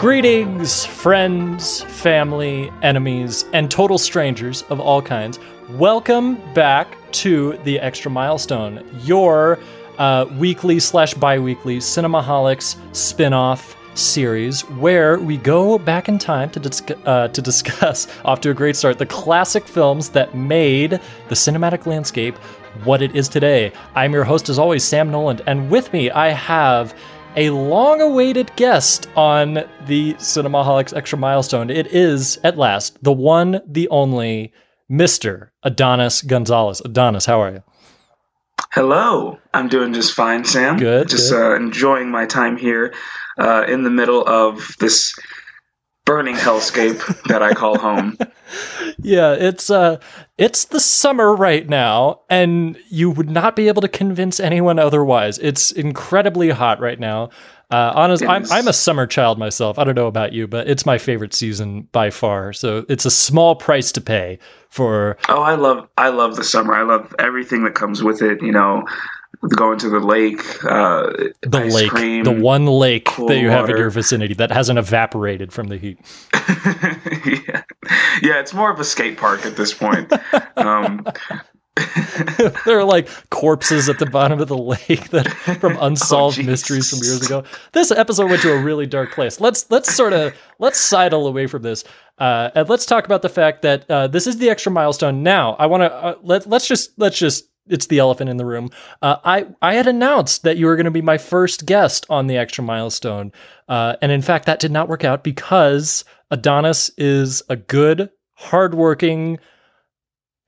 Greetings, friends, family, enemies, and total strangers of all kinds. Welcome back to the Extra Milestone, your uh, weekly slash bi-weekly Cinemaholics spin-off series where we go back in time to, dis- uh, to discuss, off to a great start, the classic films that made the cinematic landscape what it is today. I'm your host, as always, Sam Noland, and with me I have a long awaited guest on the Cinemaholics Extra Milestone. It is, at last, the one, the only Mr. Adonis Gonzalez. Adonis, how are you? Hello, I'm doing just fine, Sam. Good. Just good. Uh, enjoying my time here uh, in the middle of this burning hellscape that I call home. yeah, it's uh it's the summer right now and you would not be able to convince anyone otherwise. It's incredibly hot right now. Uh honest, I'm I'm a summer child myself. I don't know about you, but it's my favorite season by far. So it's a small price to pay for Oh, I love I love the summer. I love everything that comes with it, you know, going to the lake, uh, the lake, cream, the one lake that you have in your vicinity that hasn't evaporated from the heat. yeah. yeah, it's more of a skate park at this point. um, there are like corpses at the bottom of the lake that from unsolved Oh, mysteries from years ago. This episode went to a really dark place. Let's let's sort of let's sidle away from this uh, and let's talk about the fact that uh, this is the extra milestone. Now, I want to uh, let let's just let's just it's the elephant in the room. Uh, I I had announced that you were going to be my first guest on the extra milestone, uh, and in fact, that did not work out because Adonis is a good, hardworking,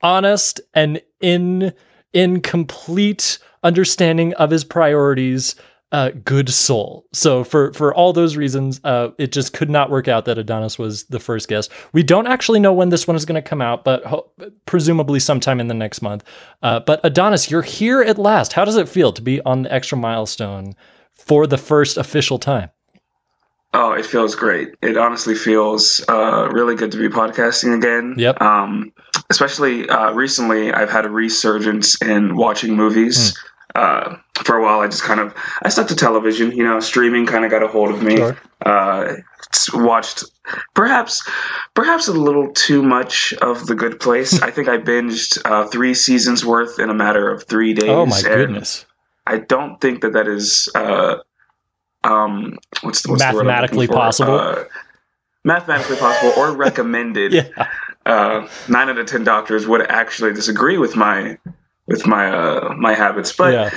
honest, and in in complete understanding of his priorities uh, good soul. So for for all those reasons, uh, it just could not work out that Adonis was the first guest. We don't actually know when this one is going to come out, but ho- presumably sometime in the next month. Uh, but Adonis, you're here at last. How does it feel to be on the extra milestone for the first official time? Oh, it feels great. It honestly feels uh, really good to be podcasting again. Yep. Um, especially uh, recently, I've had a resurgence in watching movies. Hmm. Uh, for a while, I just kind of I stuck to television. You know, streaming kind of got a hold of me. Sure. Uh, watched perhaps perhaps a little too much of The Good Place. I think I binged uh, three seasons worth in a matter of three days. Oh my goodness! I don't think that that is uh, um, what's the what's the Mathematically for? possible? Uh, mathematically possible or recommended. Yeah. Uh, nine out of ten doctors would actually disagree with my with my uh, my habits, but yeah.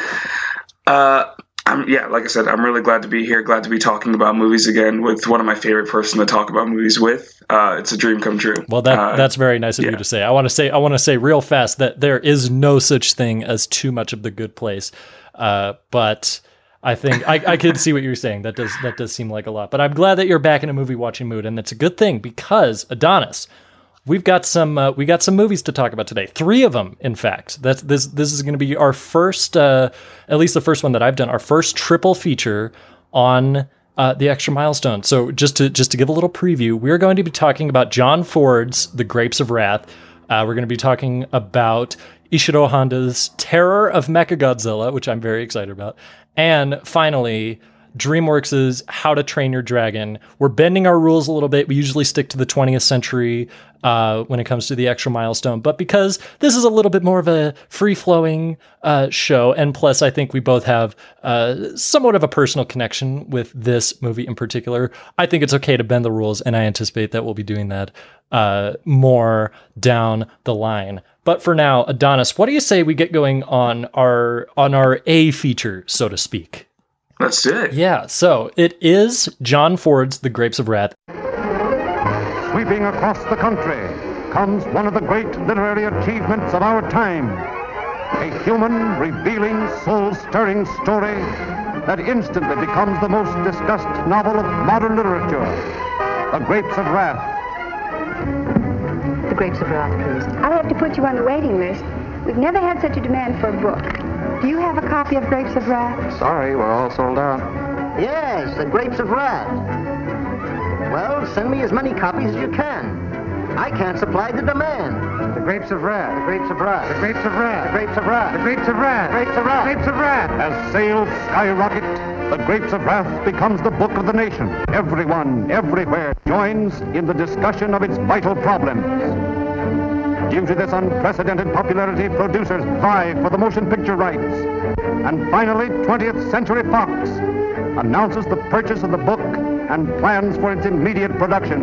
uh, I'm yeah, like I said, I'm really glad to be here. Glad to be talking about movies again with one of my favorite person to talk about movies with. Uh, it's a dream come true. Well, that Uh, that's very nice of you to say. I want to say I want to say real fast that there is no such thing as too much of the good place. Uh, but I think I, I could see what you're saying. That does that does seem like a lot. But I'm glad that you're back in a movie watching mood, and that's a good thing because Adonis, we've got some uh, we got some movies to talk about today. Three of them, in fact. This this is going to be our first, uh, at least the first one that I've done, our first triple feature on uh, the extra milestone. So just to just to give a little preview, we're going to be talking about John Ford's The Grapes of Wrath. Uh, we're going to be talking about Ishiro Honda's Terror of Mechagodzilla, which I'm very excited about, and finally. DreamWorks' is How to Train Your Dragon. We're bending our rules a little bit. We usually stick to the 20th century uh, when it comes to the extra milestone, but because this is a little bit more of a free flowing uh, show, and plus, I think we both have uh, somewhat of a personal connection with this movie in particular, I think it's okay to bend the rules, and I anticipate that we'll be doing that uh, more down the line. But for now, Adonis, what do you say we get going on our on our A feature, so to speak? Let's do it. Yeah, so it is John Ford's The Grapes of Wrath. Sweeping across the country comes one of the great literary achievements of our time. A human, revealing, soul-stirring story that instantly becomes the most discussed novel of modern literature. The Grapes of Wrath. The grapes of wrath, please. I'll have to put you on the waiting list. We've never had such a demand for a book. Do you have a copy of Grapes of Wrath? Sorry, we're all sold out. Yes, the grapes of wrath. Well, send me as many copies as you can. I can't supply the demand. The Grapes of Wrath. The grapes of wrath. The Grapes of Wrath. The grapes of wrath. The Grapes of Wrath. Grapes of Wrath. Grapes of Wrath. As sales skyrocket, The Grapes of Wrath becomes the book of the nation. Everyone, everywhere, joins in the discussion of its vital problems. Due to this unprecedented popularity, producers vie for the motion picture rights. And finally, 20th Century Fox announces the purchase of the book and plans for its immediate production.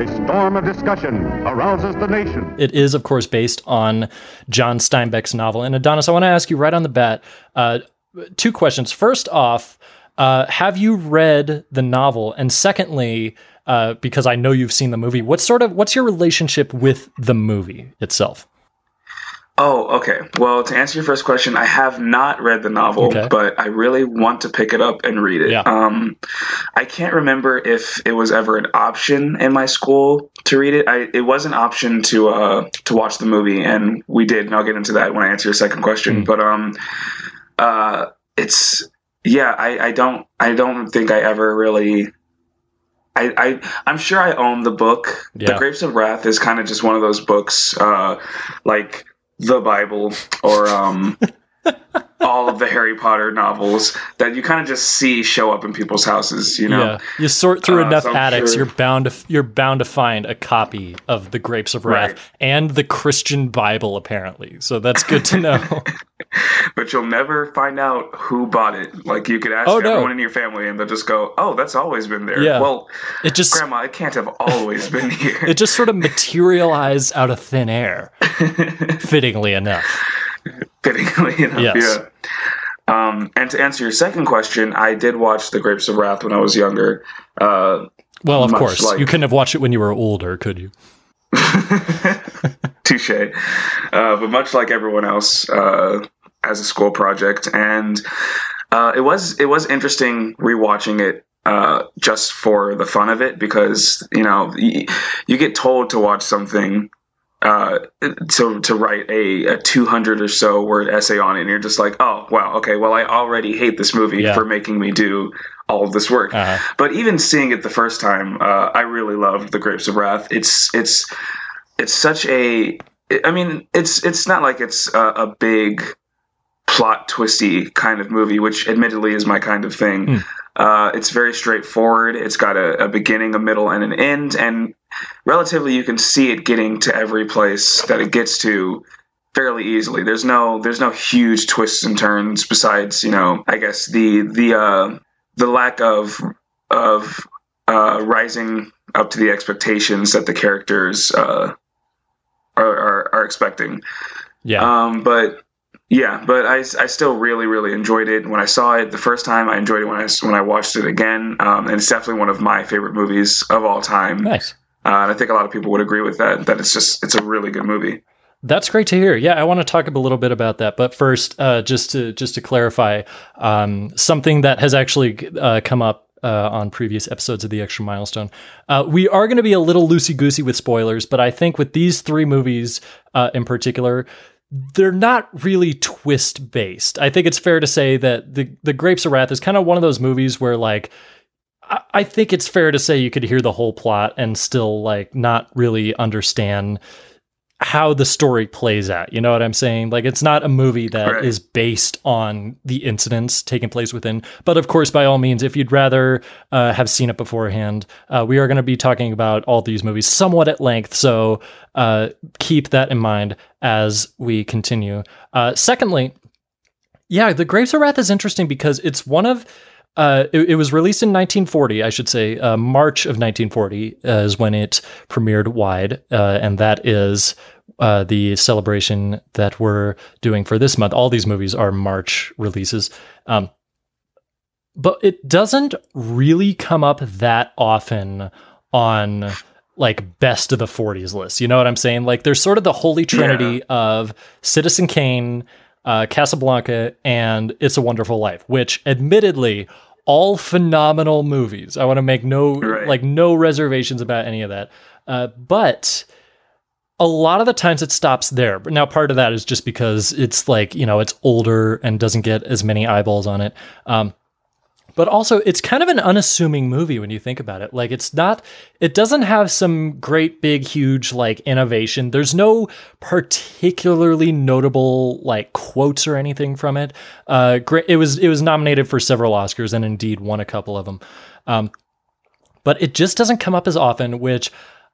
A storm of discussion arouses the nation. It is, of course, based on John Steinbeck's novel. And Adonis, I want to ask you right on the bat uh, two questions. First off, uh, have you read the novel? And secondly, uh, because I know you've seen the movie, what sort of what's your relationship with the movie itself? Oh, okay. Well, to answer your first question, I have not read the novel, Okay. but I really want to pick it up and read it. Yeah. Um, I can't remember if it was ever an option in my school to read it. I, it was an option to uh, to watch the movie, and we did. And I'll get into that when I answer your second question. Mm. But um, uh, it's yeah. I, I don't I don't think I ever really. I, I I'm sure I own the book. Yeah. The Grapes of Wrath is kind of just one of those books, uh, like the Bible or um, all of the Harry Potter novels that you kind of just see show up in people's houses. You know, Yeah, you sort through Uh, enough so attics, sure- you're bound to you're bound to find a copy of the Grapes of Wrath Right. and the Christian Bible, apparently. So that's good to know. but you'll never find out who bought it. Like you could ask Oh, no. everyone in your family, and they'll just go, "Oh, that's always been there." Yeah. Well, It just Grandma, it can't have always been here. it just sort of materialized out of thin air, fittingly enough. fittingly enough. Yes. Yeah. Um, and to answer your second question, I did watch The Grapes of Wrath when I was younger. Uh, Well, of course, like- you couldn't have watched it when you were older, could you? touche. Uh, but much like everyone else, uh, as a school project, and uh, it was it was interesting rewatching it uh, just for the fun of it because you know y- you get told to watch something. Uh, to to write a, a 200 or so word essay on it, and you're just like, oh wow, okay, well I already hate this movie Yeah. for making me do all of this work. Uh-huh. But even seeing it the first time, uh, I really loved The Grapes of Wrath. It's it's it's such a. I mean, it's it's not like it's a, a big plot twisty kind of movie, which admittedly is my kind of thing. Hmm. Uh, it's very straightforward. It's got a, a beginning, a middle, and an end, and relatively you can see it getting to every place that it gets to fairly easily. There's no there's no huge twists and turns besides you know I guess the the uh, the lack of of uh, rising up to the expectations that the characters uh, are, are are expecting. Yeah, Um, but yeah, but I, I still really really enjoyed it when I saw it the first time. I enjoyed it when I when I watched it again, um, and it's definitely one of my favorite movies of all time. nice. Uh, and I think a lot of people would agree with that. That it's just it's a really good movie. That's great to hear. Yeah, I want to talk a little bit about that, but first, uh, just to just to clarify, um, something that has actually uh, come up uh, on previous episodes of the Extra Milestone. Uh, we are going to be a little loosey goosey with spoilers, but I think with these three movies uh, in particular, they're not really twist based. I think it's fair to say that the the Grapes of Wrath is kind of one of those movies where like. I- I think it's fair to say you could hear the whole plot and still like not really understand how the story plays out. You know what I'm saying? Like it's not a movie that is based on the incidents taking place within. But of course, by all means, if you'd rather uh, have seen it beforehand, uh, we are going to be talking about all these movies somewhat at length. So uh, keep that in mind as we continue. Uh, secondly, yeah, The Grapes of Wrath is interesting because it's one of uh, it, it was released in 1940, I should say. Uh, March of 1940 uh, is when it premiered wide, uh, and that is uh, the celebration that we're doing for this month. All these movies are March releases. Um, but it doesn't really come up that often on like best of the 40s list. You know what I'm saying? Like there's sort of the holy trinity of Citizen Kane, uh, Casablanca, and It's a Wonderful Life, which admittedly all phenomenal movies. I want to make no Right. like no reservations about any of that. Uh, but a lot of the times it stops there. But now part of that is just because it's like, you know, it's older and doesn't get as many eyeballs on it. Um, but also it's kind of an unassuming movie when you think about it. Like it's not it doesn't have some great big huge like innovation. There's no particularly notable like quotes or anything from it. Uh great it was it was nominated for several Oscars and indeed won a couple of them. Um but it just doesn't come up as often, which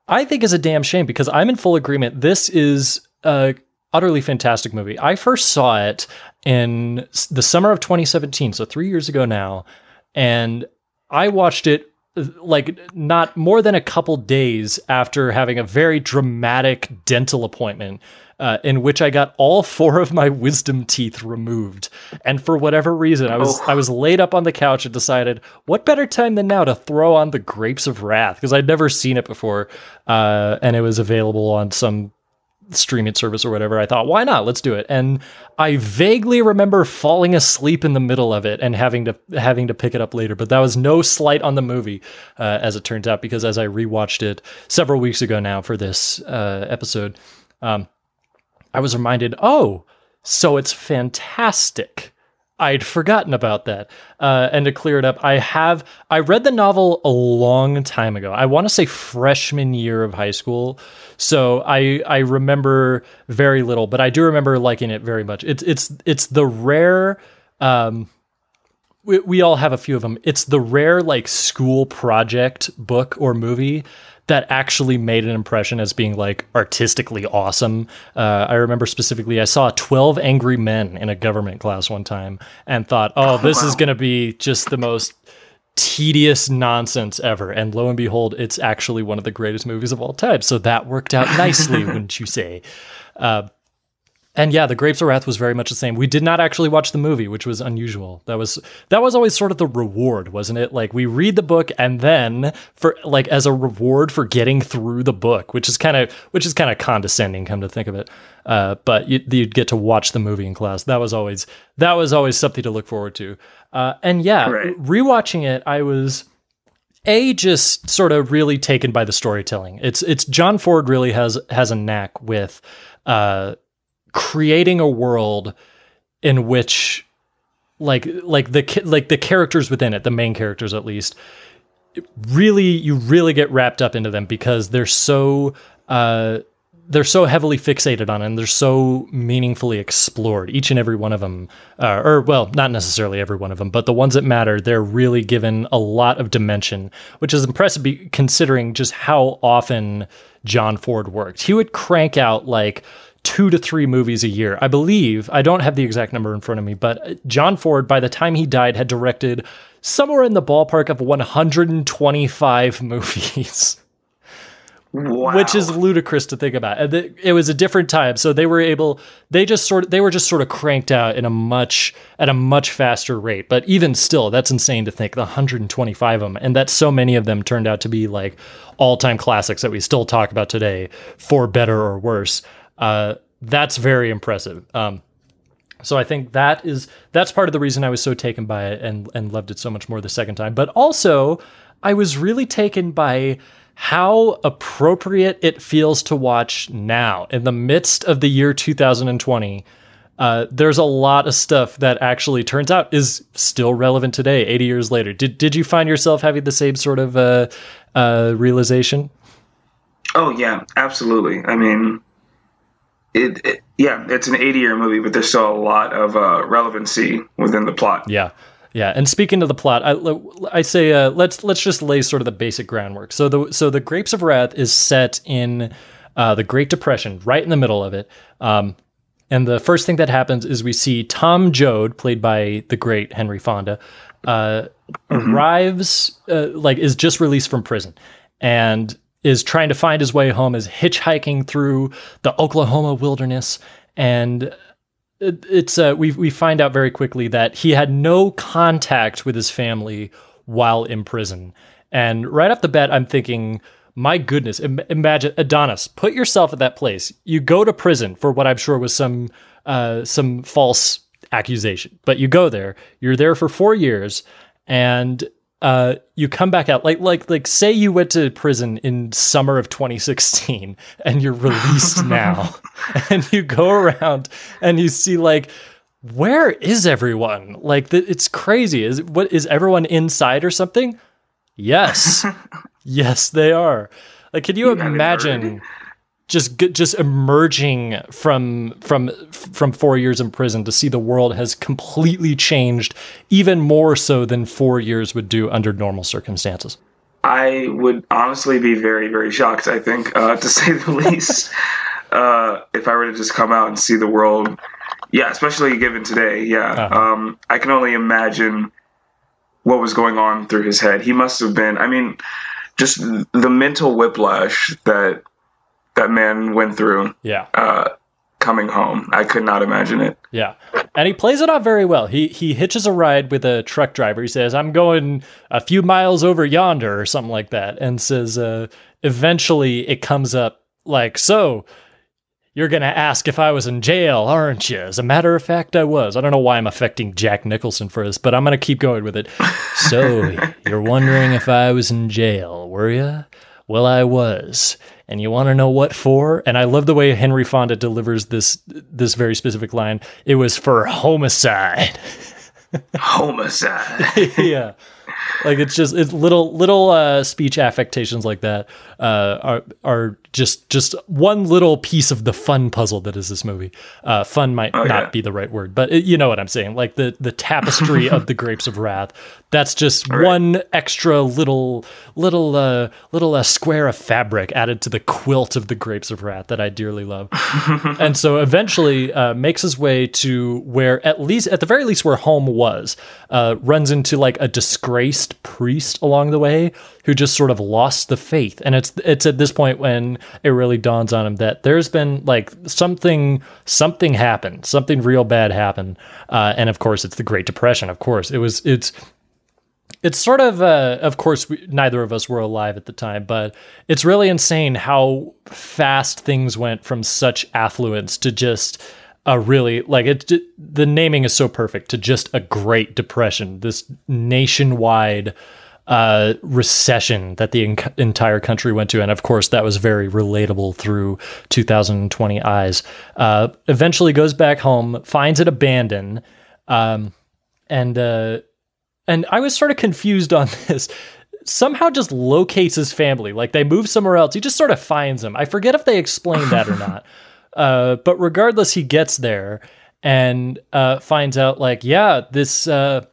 I think is a damn shame because I'm in full agreement. This is a utterly fantastic movie. I first saw it in the summer of 2017, so 3 years ago now and I watched it like not more than a couple days after having a very dramatic dental appointment uh, in which I got all four of my wisdom teeth removed. And for whatever reason, I was oh. I was laid up on the couch and decided, what better time than now to throw on the Grapes of Wrath because I'd never seen it before, uh, and it was available on some streaming service or whatever, I thought, why not? Let's do it. And I vaguely remember falling asleep in the middle of it and having to having to pick it up later. But that was no slight on the movie, uh, as it turns out, because as I rewatched it several weeks ago now for this uh, episode, um, I was reminded, oh, so it's fantastic. I'd forgotten about that. Uh, and to clear it up, I have I read the novel a long time ago. I want to say freshman year of high school. So I I remember very little, but I do remember liking it very much. It's it's it's the rare um we, we all have a few of them. It's the rare like school project book or movie that actually made an impression as being like artistically awesome. Uh, I remember specifically, I saw 12 Angry Men in a government class one time and thought, oh, this wow. is going to be just the most tedious nonsense ever. And lo and behold, it's actually one of the greatest movies of all time. So that worked out nicely, wouldn't you say? Uh, and yeah, the Grapes of Wrath was very much the same. We did not actually watch the movie, which was unusual. That was that was always sort of the reward, wasn't it? Like we read the book and then for like as a reward for getting through the book, which is kind of which is kind of condescending, come to think of it. Uh, but you, would get to watch the movie in class. That was always that was always something to look forward to. Uh, and yeah, right. rewatching it, I was a just sort of really taken by the storytelling. It's it's John Ford really has has a knack with. Uh, creating a world in which like like the like the characters within it, the main characters at least, really you really get wrapped up into them because they're so uh, they're so heavily fixated on and they're so meaningfully explored. Each and every one of them uh, or well not necessarily every one of them but the ones that matter they're really given a lot of dimension which is impressive considering just how often john ford worked. He would crank out like two to three movies a year. I believe, I don't have the exact number in front of me, but John Ford, by the time he died, had directed somewhere in the ballpark of 125 movies. Wow. Which is ludicrous to think about. It was a different time, so they were able. They just sort of they were just sort of cranked out in a much at a much faster rate. But even still, that's insane to think. The 125 of them, and that so many of them turned out to be like all time classics that we still talk about today, for better or worse. Uh, that's very impressive. Um, so I think that is that's part of the reason I was so taken by it and and loved it so much more the second time. But also, I was really taken by how appropriate it feels to watch now in the midst of the year 2020. Uh, there's a lot of stuff that actually turns out is still relevant today, 80 years later. Did did you find yourself having the same sort of uh, uh, realization? Oh yeah, absolutely. I mean, it, it, yeah, it's an 80 year movie, but there's still a lot of uh, relevancy within the plot. Yeah. Yeah, and speaking of the plot, I, I say uh, let's let's just lay sort of the basic groundwork. So the so the Grapes of Wrath is set in uh, the Great Depression, right in the middle of it. Um, and the first thing that happens is we see Tom Joad, played by the great Henry Fonda, uh, mm-hmm. arrives uh, like is just released from prison, and is trying to find his way home, is hitchhiking through the Oklahoma wilderness, and it's uh, we we find out very quickly that he had no contact with his family while in prison. And right off the bat, I'm thinking, my goodness, Im- imagine Adonis, put yourself at that place. You go to prison for what I'm sure was some uh, some false accusation, but you go there. You're there for four years, and uh, you come back out like like like say you went to prison in summer of 2016 and you're released now and you go around and you see like where is everyone? Like the, it's crazy. Is what is everyone inside or something? Yes. yes, they are. Like can you You imagine. Just just emerging from from from 4 years in prison to see the world has completely changed even more so than 4 years would do under normal circumstances. I would honestly be very, very shocked, I think, uh, to say the least, uh, if I were to just come out and see the world. Yeah, especially given today. Yeah. Uh-huh. Um, I can only imagine what was going on through his head. He must have been, I mean, just the mental whiplash that that man went through Yeah. uh, coming home. I could not imagine it. Yeah. And he plays it off very well. He he hitches a ride with a truck driver. He says, "I'm going a few miles over yonder" or something like that and says uh eventually it comes up like, "So, you're going to ask if I was in jail, aren't you?" As a matter of fact, I was. I don't know why I'm affecting Jack Nicholson for this, but I'm going to keep going with it. so, you're wondering if I was in jail, were you? Well, I was. And you want to know what for? And I love the way Henry Fonda delivers this this very specific line. It was for homicide. Homicide. yeah. Like it's just it's little little uh, speech affectations like that uh, are are just just one little piece of the fun puzzle that is this movie. Uh, fun might Oh, not yeah. be the right word, but it, you know what I'm saying. Like the the tapestry of the grapes of wrath. That's just one extra little little uh, little uh, square of fabric added to the quilt of the grapes of wrath that I dearly love. and so eventually uh, makes his way to where at least at the very least where home was uh, runs into like a disgraced priest along the way who just sort of lost the faith. And it's it's at this point when it really dawns on him that there's been like something something happened something real bad happened. Uh, and of course it's the great depression of course. It was it's it's sort of uh, of course we, neither of us were alive at the time but it's really insane how fast things went from such affluence to just a really like it the naming is so perfect to just a great depression this nationwide uh, recession that the en- entire country went to and of course that was very relatable through 2020 eyes uh, eventually goes back home finds it abandoned um, and uh, and I was sort of confused on this. Somehow just locates his family. Like they move somewhere else. He just sort of finds them. I forget if they explain that or not. Uh, but regardless, he gets there and uh, finds out like, yeah, this, uh,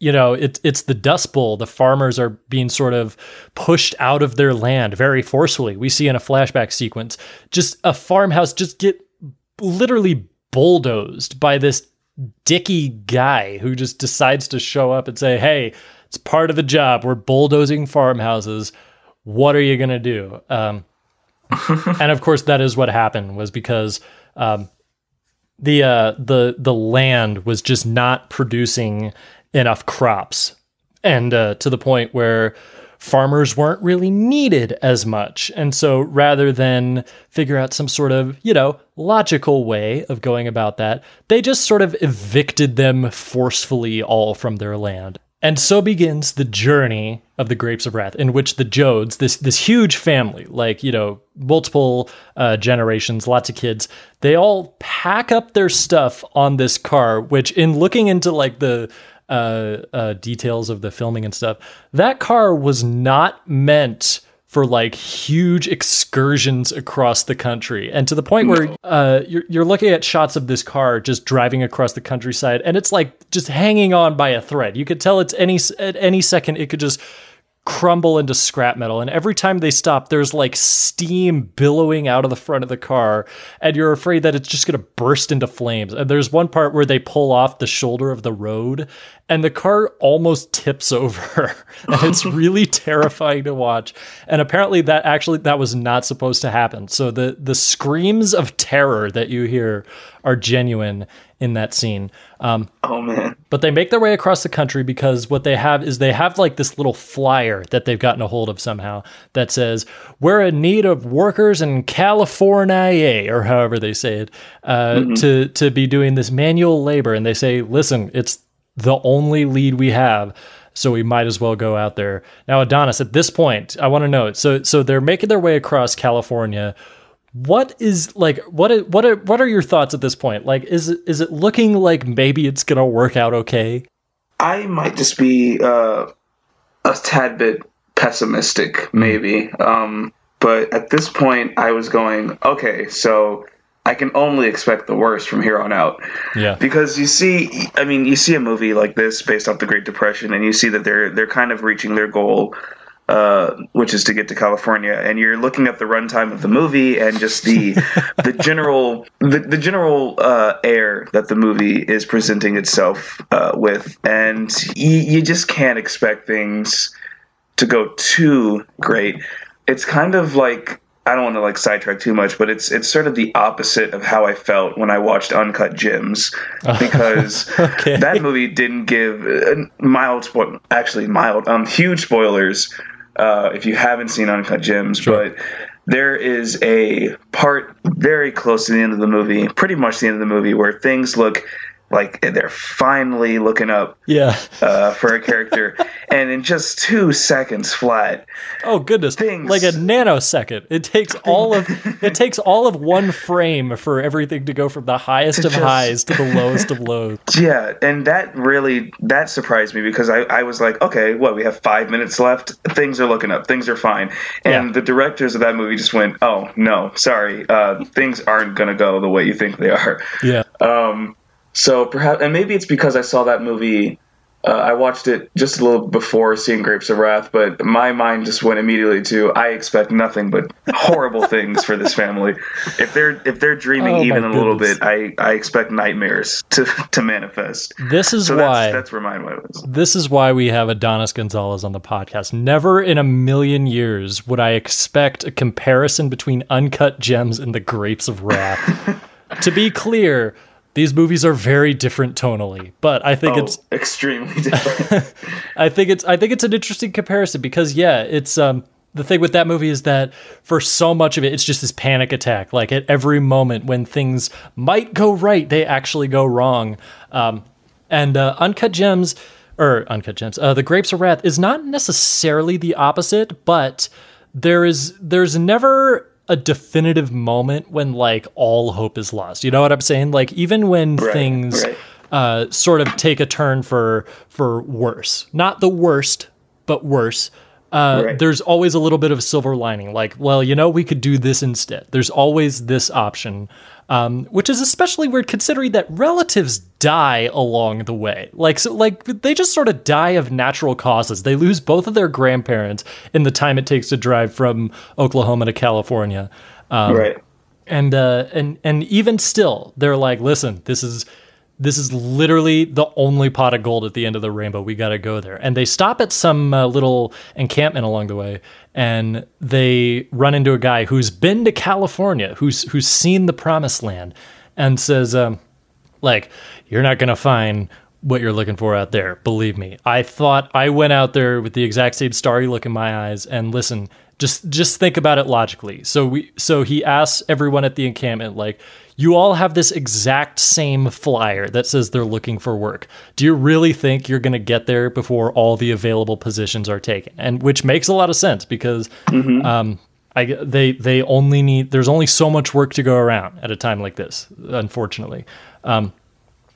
you know, it, it's the Dust Bowl. The farmers are being sort of pushed out of their land very forcefully. We see in a flashback sequence just a farmhouse just get literally bulldozed by this dicky guy who just decides to show up and say, "Hey, it's part of the job. We're bulldozing farmhouses. What are you gonna do?" Um, and of course, that is what happened. Was because um, the uh, the the land was just not producing enough crops, and uh, to the point where farmers weren't really needed as much. And so rather than figure out some sort of, you know, logical way of going about that, they just sort of evicted them forcefully all from their land. And so begins the journey of the Grapes of Wrath, in which the Joads, this this huge family, like you know, multiple uh, generations, lots of kids, they all pack up their stuff on this car. Which, in looking into like the uh, uh, details of the filming and stuff, that car was not meant for like huge excursions across the country, and to the point where uh, you're you're looking at shots of this car just driving across the countryside, and it's like just hanging on by a thread. You could tell it's any at any second it could just crumble into scrap metal. And every time they stop, there's like steam billowing out of the front of the car, and you're afraid that it's just going to burst into flames. And there's one part where they pull off the shoulder of the road, and the car almost tips over. and it's really terrifying to watch. And apparently, that actually that was not supposed to happen. So the the screams of terror that you hear are genuine in that scene. Um, Oh man. but they make their way across the country because what they have is they have like this little flyer that they've gotten a hold of somehow that says we're in need of workers in California or however they say it uh, to to be doing this manual labor and they say listen it's the only lead we have so we might as well go out there now Adonis at this point I want to know so so they're making their way across California what is like what are, what are what are your thoughts at this point? Like is it is it looking like maybe it's gonna work out okay? I might just be uh, a tad bit pessimistic, maybe. Um, but at this point, I was going, okay, so I can only expect the worst from here on out. Yeah. Because you see, I mean, you see a movie like this based off the Great Depression, and you see that they're they're kind of reaching their goal, uh, which is to get to California. And you're looking at the runtime of the movie and just the the general the, the general uh, air that the movie is presenting itself uh, with, and you, you just can't expect things to go too great. It's kind of like I don't want to like sidetrack too much, but it's it's sort of the opposite of how I felt when I watched Uncut Gems because Okay. that movie didn't give uh, mild spoil actually mild um huge spoilers uh, if you haven't seen Uncut Gems, Sure. but there is a part very close to the end of the movie, pretty much the end of the movie, where things look like they're finally looking up Yeah. uh, for a character, and in just two seconds flat, Oh goodness. Things- Like a nanosecond. It takes all of it takes all of one frame for everything to go from the highest of just- highs to the lowest of lows. Yeah, and that really that surprised me because I, I was like, okay, what we have five minutes left. Things are looking up. Things are fine. And Yeah. the directors of that movie just went, oh no, sorry, uh, things aren't gonna go the way you think they are. Yeah. Um, so perhaps, and maybe it's because I saw that movie. Uh, I watched it just a little before seeing Grapes of Wrath, but my mind just went immediately to I expect nothing but horrible things for this family. If they're if they're dreaming Oh, even a little bit, I, I expect nightmares to to manifest. This is So why that's, that's where mine was. This is why we have Adonis Gonzalez on the podcast. Never in a million years would I expect a comparison between Uncut Gems and The Grapes of Wrath. to be clear, these movies are very different tonally, but I think Oh, it's extremely different. I think it's I think it's an interesting comparison because yeah, it's um the thing with that movie is that for so much of it, it's just this panic attack. Like at every moment when things might go right, they actually go wrong. Um, and uh, Uncut Gems, or Uncut Gems, uh, The Grapes of Wrath is not necessarily the opposite, but there is there's never a definitive moment when like all hope is lost. You know what I'm saying? Like even when Right, things right. uh, sort of take a turn for for worse. Not the worst, but worse. Uh, Right. There's always a little bit of silver lining, like, well, you know, we could do this instead. There's always this option, um, which is especially weird considering that relatives die along the way. Like, so, like they just sort of die of natural causes. They lose both of their grandparents in the time it takes to drive from Oklahoma to California right. and uh and and even still they're like listen this is this is literally the only pot of gold at the end of the rainbow. We got to go there. And they stop at some uh, little encampment along the way and they run into a guy who's been to california who's who's seen the promised land and says um like you're not going to find what you're looking for out there believe me. I thought i went out there with the exact same starry look in my eyes and listen just just think about it logically. So we so he asks everyone at the encampment like you all have this exact same flyer that says they're looking for work. Do you really think you're going to get there before all the available positions are taken? And which makes a lot of sense because um I, they they only need there's only so much work to go around at a time like this unfortunately. Um,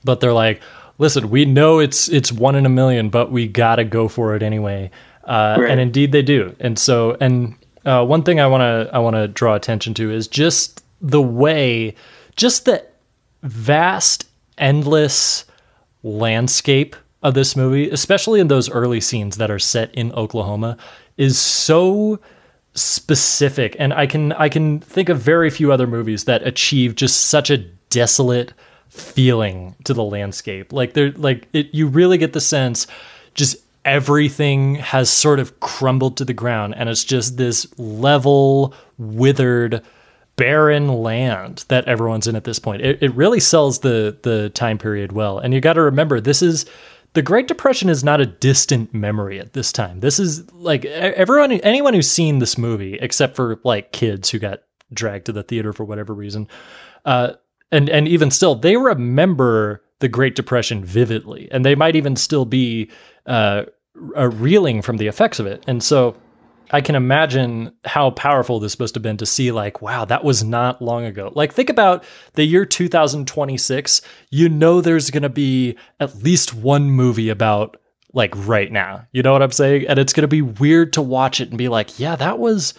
but they're like listen we know it's it's one in a million but we gotta go for it anyway. Uh, Right. and indeed they do. And so and uh, one thing i want to i want to draw attention to is just the way just the vast endless landscape of this movie especially in those early scenes that are set in oklahoma is so specific. And i can i can think of very few other movies that achieve just such a desolate feeling to the landscape. Like there like it you really get the sense just everything has sort of crumbled to the ground and it's just this level withered barren land that everyone's in at this point it, it really sells the the time period well and you got to remember this is the Great Depression is not a distant memory at this time. This is like everyone, anyone who's seen this movie, except for like kids who got dragged to the theater for whatever reason, uh, and and even still, they remember the Great Depression vividly, and they might even still be uh, uh, reeling from the effects of it. And so, I can imagine how powerful this must have been to see, like, wow, that was not long ago. Like, think about the year 2026. You know, there's going to be at least one movie about, like, right now. You know what I'm saying? And it's going to be weird to watch it and be like, yeah, that was.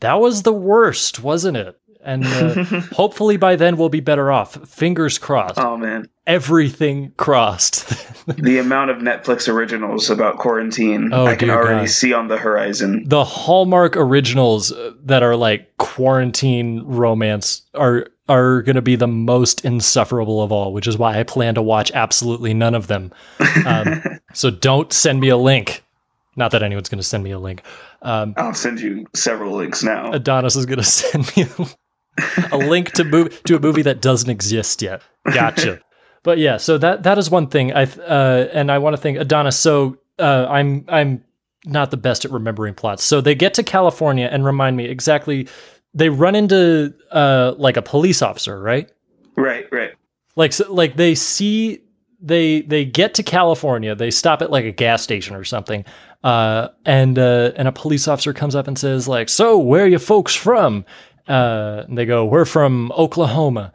That was the worst, wasn't it? And uh, hopefully by then we'll be better off. Fingers crossed. Oh man, Everything crossed. the amount of Netflix originals about quarantine Oh, I can already God. see on the horizon. the Hallmark originals uh, that are like quarantine romance are are going to be the most insufferable of all, which is why I plan to watch absolutely none of them. Um, so don't send me a link. Not that anyone's going to send me a link. Um, I'll send you several links now. Adonis is going to send me a, a link to mov- to a movie that doesn't exist yet. Gotcha. but yeah, so that that is one thing. I uh, and I want to thank Adonis. So uh, I'm I'm not the best at remembering plots. So they get to California and remind me exactly. They run into uh, like a police officer, right? Right, right. Like so, like they see they they get to California. They stop at like a gas station or something, uh, and uh, and a police officer comes up and says like, "So where are you folks from?" Uh, and they go, "We're from Oklahoma,"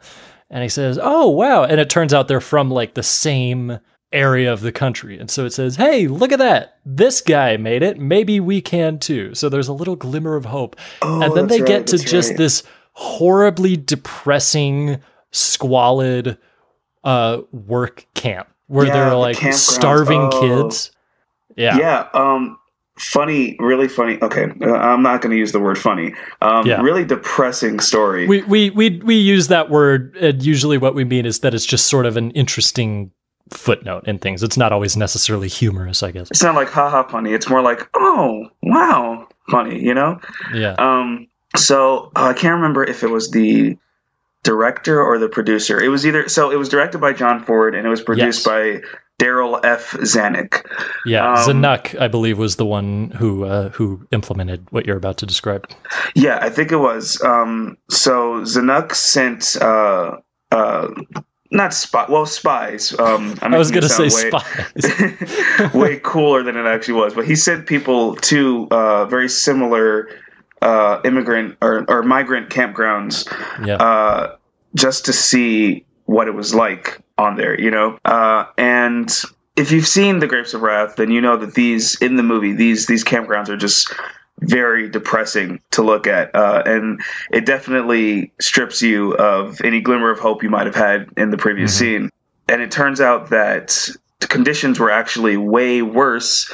and he says, "Oh wow!" And it turns out they're from like the same area of the country, and so it says, "Hey, look at that! This guy made it. Maybe we can too." So there's a little glimmer of hope, Oh, and then they get to just right. this horribly depressing, squalid uh work camp where Yeah, they're like campgrounds. starving Oh. kids. Yeah. Yeah. Um, funny, really funny. Okay, uh, I'm not going to use the word funny. Um, Yeah. really depressing story. We we we we use that word and usually what we mean is that it's just sort of an interesting footnote in things. It's not always necessarily humorous, I guess. it's not like haha funny. It's more like oh wow funny. You know. Yeah. Um, so uh, I can't remember if it was the director or the producer. It was either so it was directed by John Ford and it was produced Yes. by Darryl F. Zanuck. Yeah. um, Zanuck, I believe, was the one who uh, who implemented what you're about to describe. Yeah, I think it was. Um, so Zanuck sent uh, uh, not spy, well spies. Um, I was making gonna say sound spies. way, way cooler than it actually was. But he sent people to uh, very similar uh, immigrant or, or migrant campgrounds yeah. uh, just to see what it was like on there, you know. Uh, and if you've seen The Grapes of Wrath, then you know that these in the movie these these campgrounds are just very depressing to look at, uh, and it definitely strips you of any glimmer of hope you might have had in the previous scene. And it turns out that the conditions were actually way worse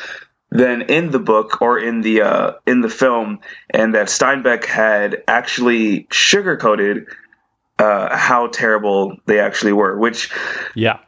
than in the book or in the uh, in the film, and that Steinbeck had actually sugarcoated uh, how terrible they actually were, which yeah.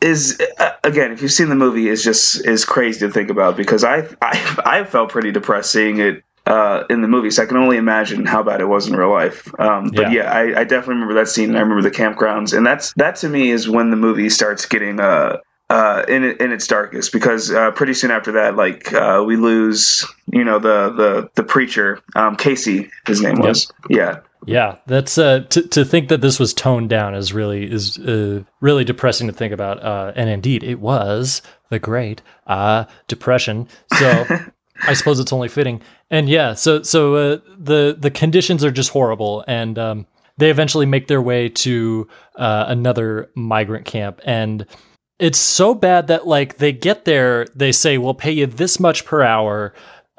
is uh, again, if you've seen the movie, is just is crazy to think about because I I, I felt pretty depressed seeing it uh, in the movie, so I can only imagine how bad it was in real life. Um, but Yeah. yeah, I, I definitely remember that scene, and I remember the campgrounds, and that's that to me is when the movie starts getting uh. Uh, in in its darkest, because uh, pretty soon after that, like uh, we lose, you know, the the the preacher, um, Casy, his name Yep. was, yeah, Yeah, that's uh to to think that this was toned down is really is uh, really depressing to think about. Uh, and indeed, it was the great uh depression. So I suppose it's only fitting. And yeah, so so uh, the the conditions are just horrible, and um, they eventually make their way to uh, another migrant camp, and it's so bad that like they get there, they say we'll pay you this much per hour.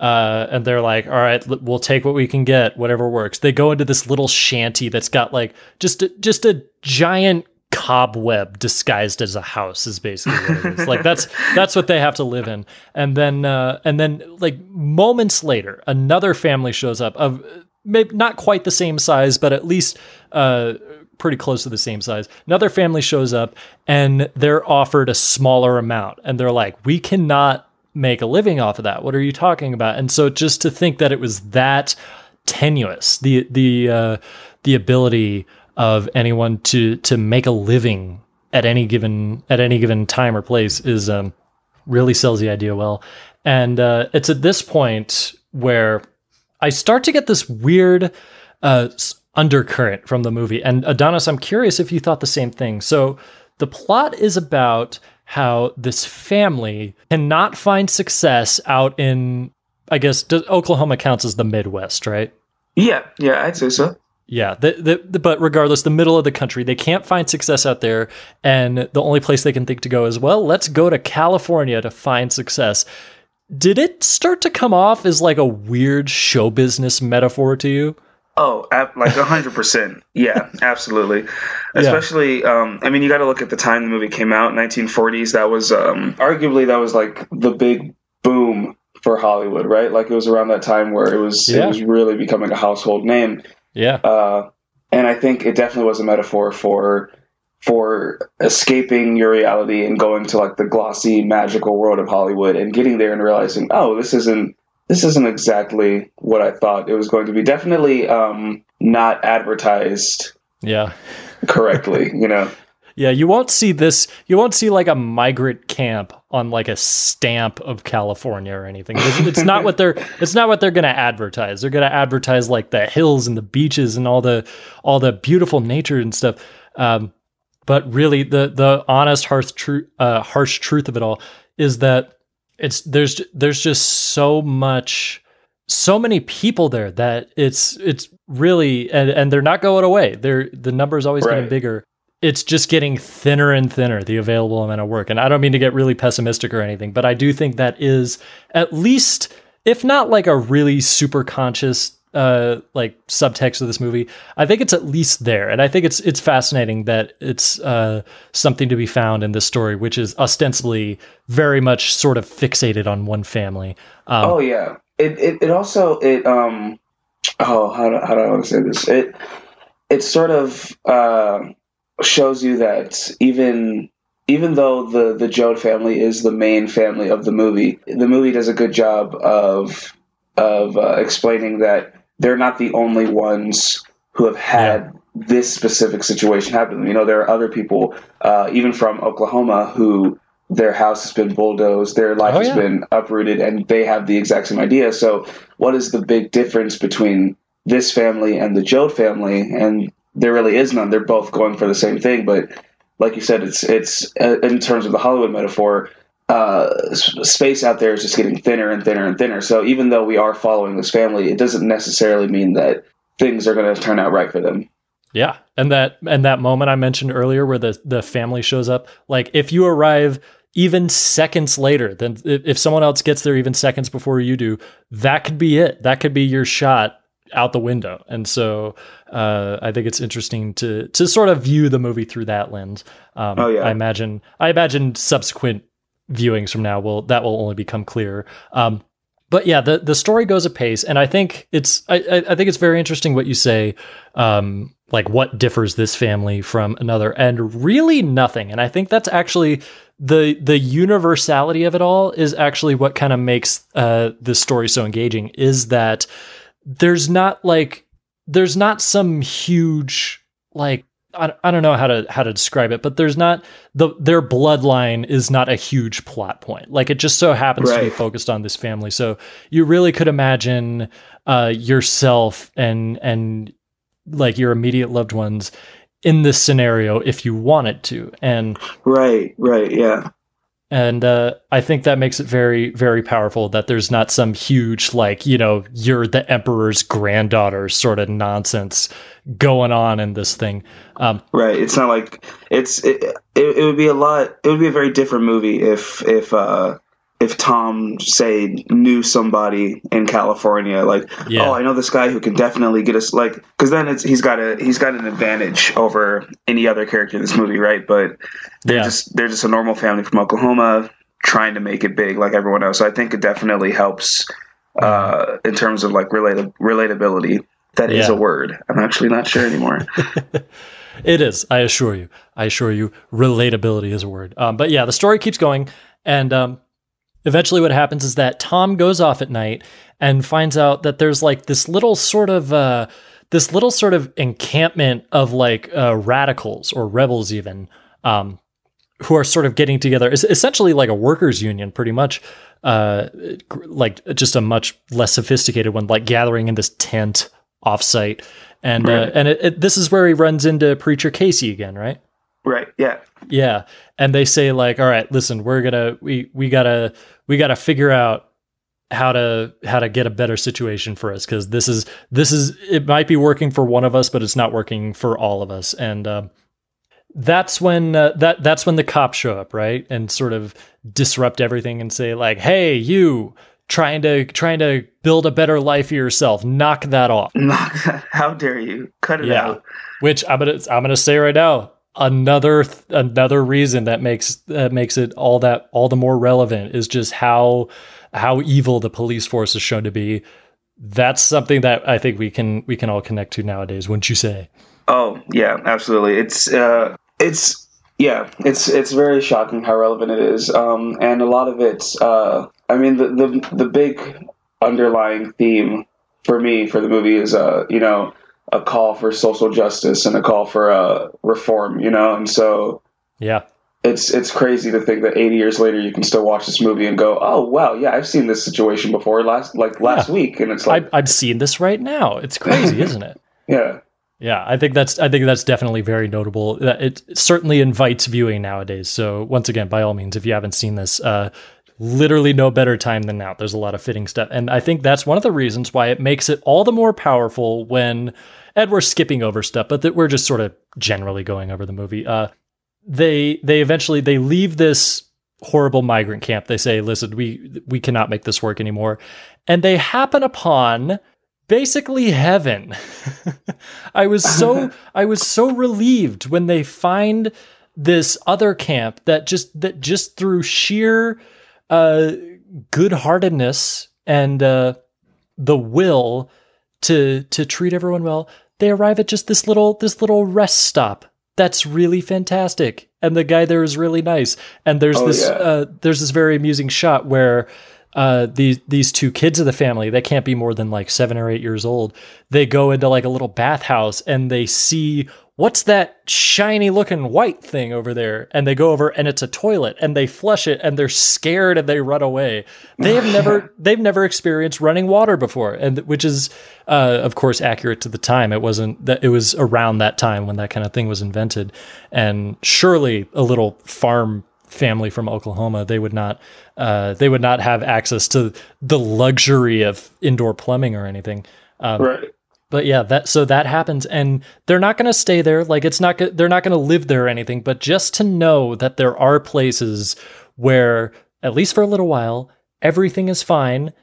Uh, and they're like, all right, we'll take what we can get, whatever works. They go into this little shanty that's got like just a, just a giant cobweb disguised as a house is basically what it is. like that's that's what they have to live in. And then uh, and then like moments later, another family shows up of maybe not quite the same size, but at least uh, pretty close to the same size. Another family shows up and they're offered a smaller amount, and they're like, "We cannot make a living off of that. What are you talking about?" And so just to think that it was that tenuous, the the uh, the ability of anyone to to make a living at any given at any given time or place is um, really sells the idea well. And uh, it's at this point where I start to get this weird uh, undercurrent from the movie. And Adonis, I'm curious if you thought the same thing. So the plot is about how this family cannot find success out in I guess does, Oklahoma counts as the Midwest, right? Yeah, yeah, I'd say so. Yeah, the, the, the, but regardless, the middle of the country, they can't find success out there, and the only place they can think to go is well, let's go to California to find success. Did it start to come off as like a weird show business metaphor to you? Oh, ab- like hundred percent. Yeah, absolutely. Especially, um, I mean, you got to look at the time the movie came out, 1940s. That was um, arguably that was like the big boom for Hollywood, right? Like it was around that time where it was Yeah. it was really becoming a household name. Yeah, Uh, and I think it definitely was a metaphor for for escaping your reality and going to like the glossy, magical world of Hollywood and getting there and realizing, oh, this isn't this isn't exactly what I thought it was going to be. Definitely um, not advertised yeah. correctly, you know. Yeah, you won't see this. You won't see like a migrant camp on like a stamp of California or anything. It's, it's not what they're. It's not what they're going to advertise. They're going to advertise like the hills and the beaches and all the all the beautiful nature and stuff. Um, but really, the the honest, harsh truth, uh, harsh truth of it all is that it's there's there's just so much so many people there that it's it's really and, and they're not going away. They're the number's always getting bigger. It's just getting thinner and thinner, the available amount of work. And I don't mean to get really pessimistic or anything, but I do think that is at least, if not like a really super conscious uh like subtext of this movie, I think it's at least there. And I think it's it's fascinating that it's uh something to be found in this story, which is ostensibly very much sort of fixated on one family. Um, Oh yeah. It it, it also it um oh how do, how do I want to say this? It it sort of uh, shows you that even even though the the Joad family is the main family of the movie, the movie does a good job of of uh, explaining that they're not the only ones who have had this specific situation happen. to them. You know, there are other people, uh, even from Oklahoma, who their house has been bulldozed, their life Oh, has yeah. been uprooted, and they have the exact same idea. So, what is the big difference between this family and the Joad family? And there really is none. They're both going for the same thing, but like you said, it's it's uh, in terms of the Hollywood metaphor. Uh, space out there is just getting thinner and thinner and thinner. So even though we are following this family, it doesn't necessarily mean that things are going to turn out right for them. Yeah, and that and that moment I mentioned earlier, where the the family shows up, like if you arrive even seconds later, than if someone else gets there even seconds before you do, that could be it. That could be your shot out the window. And so uh, I think it's interesting to to sort of view the movie through that lens. Um, Oh, yeah. I imagine I imagine subsequent viewings from now will that will only become clearer. Um, but yeah, the the story goes apace, and I think it's I, I think it's very interesting what you say. Um, like what differs this family from another, and really nothing. And I think that's actually the the universality of it all is actually what kind of makes uh, this story so engaging. Is that there's not like there's not some huge like I, I don't know how to how to describe it, but there's not the their bloodline is not a huge plot point. Like it just so happens to be focused on this family. So you really could imagine uh, yourself and and like your immediate loved ones in this scenario if you wanted to. And Right, right, yeah. And uh, I think that makes it very, very powerful that there's not some huge, like, you know, you're the emperor's granddaughter sort of nonsense going on in this thing. Um, Right. It's not like it's it, it, it would be a lot it would be a very different movie if if uh if Tom say knew somebody in California like Yeah. oh I know this guy who can definitely get us like cuz then it's he's got a he's got an advantage over any other character in this movie right but they're Yeah. just they're just a normal family from Oklahoma trying to make it big like everyone else so I think it definitely helps uh in terms of like relata- relatability That is Yeah. a word I'm actually not sure anymore It is. I assure you. I assure you. Relatability is a word. Um, but yeah, the story keeps going, and um, eventually, what happens is that Tom goes off at night and finds out that there's like this little sort of uh, this little sort of encampment of like uh, radicals or rebels, even um, who are sort of getting together. It's essentially like a workers' union, pretty much. Uh, like just a much less sophisticated one, like gathering in this tent offsite. And uh, Right. and it, it, this is where he runs into preacher Casy again, right? right yeah Yeah, and they say like, "All right, listen, we're gonna we we gotta we gotta figure out how to how to get a better situation for us because this is this is it might be working for one of us but it's not working for all of us and uh, that's when uh, that that's when the cops show up right and sort of disrupt everything and say like hey you trying to trying to build a better life for yourself knock that off Knock that. How dare you? Cut it yeah out. which i'm gonna i'm gonna say right now another th- another reason that makes that makes it all that all the more relevant is just how how evil the police force is shown to be that's something that i think we can we can all connect to nowadays wouldn't you say Oh yeah, absolutely. It's uh, it's yeah, it's it's very shocking how relevant it is, um, and a lot of it's. Uh, I mean, the, the the big underlying theme for me for the movie is uh, you know a call for social justice and a call for uh, reform. You know, and so yeah it's it's crazy to think that 80 years later you can still watch this movie and go, oh wow, yeah, I've seen this situation before last like last Yeah. week, and it's like I, i'm seeing this right now it's crazy isn't it yeah. Yeah, I think that's I think that's definitely very notable. It certainly invites viewing nowadays. So once again, by all means, if you haven't seen this, uh, literally no better time than now. There's a lot of fitting stuff, and I think that's one of the reasons why it makes it all the more powerful when. And we're skipping over stuff, but that we're just sort of generally going over the movie. Uh, they they eventually they leave this horrible migrant camp. They say, "Listen, we we cannot make this work anymore," and they happen upon basically heaven. I was so I was so relieved when they find this other camp that just that just through sheer uh good-heartedness and uh the will to to treat everyone well, they arrive at just this little this little rest stop. That's really fantastic. And the guy there is really nice. And there's Oh, this yeah. uh there's this very amusing shot where uh, these these two kids of the family they can't be more than like seven or eight years old. They go into like a little bathhouse and they see what's that shiny looking white thing over there, and they go over and it's a toilet and they flush it and they're scared and they run away. They have never they've never experienced running water before, and which is uh, of course accurate to the time. It wasn't that it was around that time when that kind of thing was invented, and surely a little farm family from Oklahoma, they would not uh, they would not have access to the luxury of indoor plumbing or anything. Um, Right. But yeah, that so that happens, and they're not going to stay there. Like it's not they're not going to live there or anything. But just to know that there are places where, at least for a little while, everything is fine.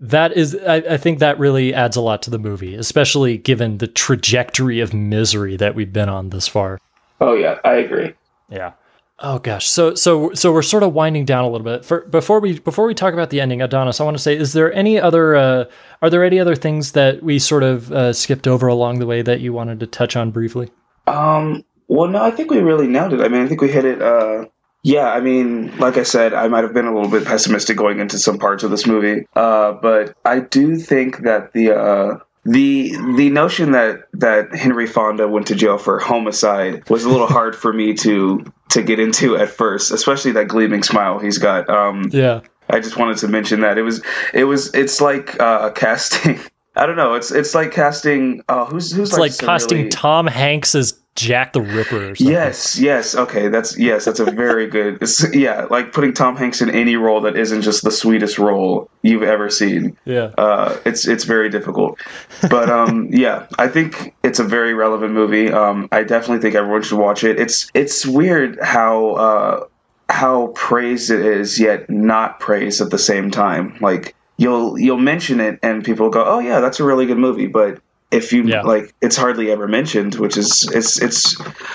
That is, I, I think that really adds a lot to the movie, especially given the trajectory of misery that we've been on this far. Oh yeah, I agree. Yeah. Oh gosh. So so so we're sort of winding down a little bit. For, before we before we talk about the ending, Adonis, I want to say, is there any other uh, are there any other things that we sort of uh, skipped over along the way that you wanted to touch on briefly? Um, well, no, I think we really nailed it. I mean, I think we hit it. Uh, yeah, I mean, like I said, I might have been a little bit pessimistic going into some parts of this movie, uh, but I do think that the uh, the the notion that that Henry Fonda went to jail for homicide was a little hard for me to to get into at first, especially that gleaming smile he's got. Um, Yeah. I just wanted to mention that it was it was it's like uh, casting. I don't know. It's it's like casting. Uh, who's who's It's like, some casting really- Tom Hanks as Jack the Ripper or something. Yes, yes. Okay, that's yes, that's a very good. Yeah, like putting Tom Hanks in any role that isn't just the sweetest role you've ever seen. Yeah. Uh, it's it's very difficult, but um, yeah, I think it's a very relevant movie. Um, I definitely think everyone should watch it. It's it's weird how uh, how praised it is, yet not praised at the same time. Like you'll you'll mention it, and people go, "Oh yeah, that's a really good movie," but if you Yeah. like, it's hardly ever mentioned, which is it's it's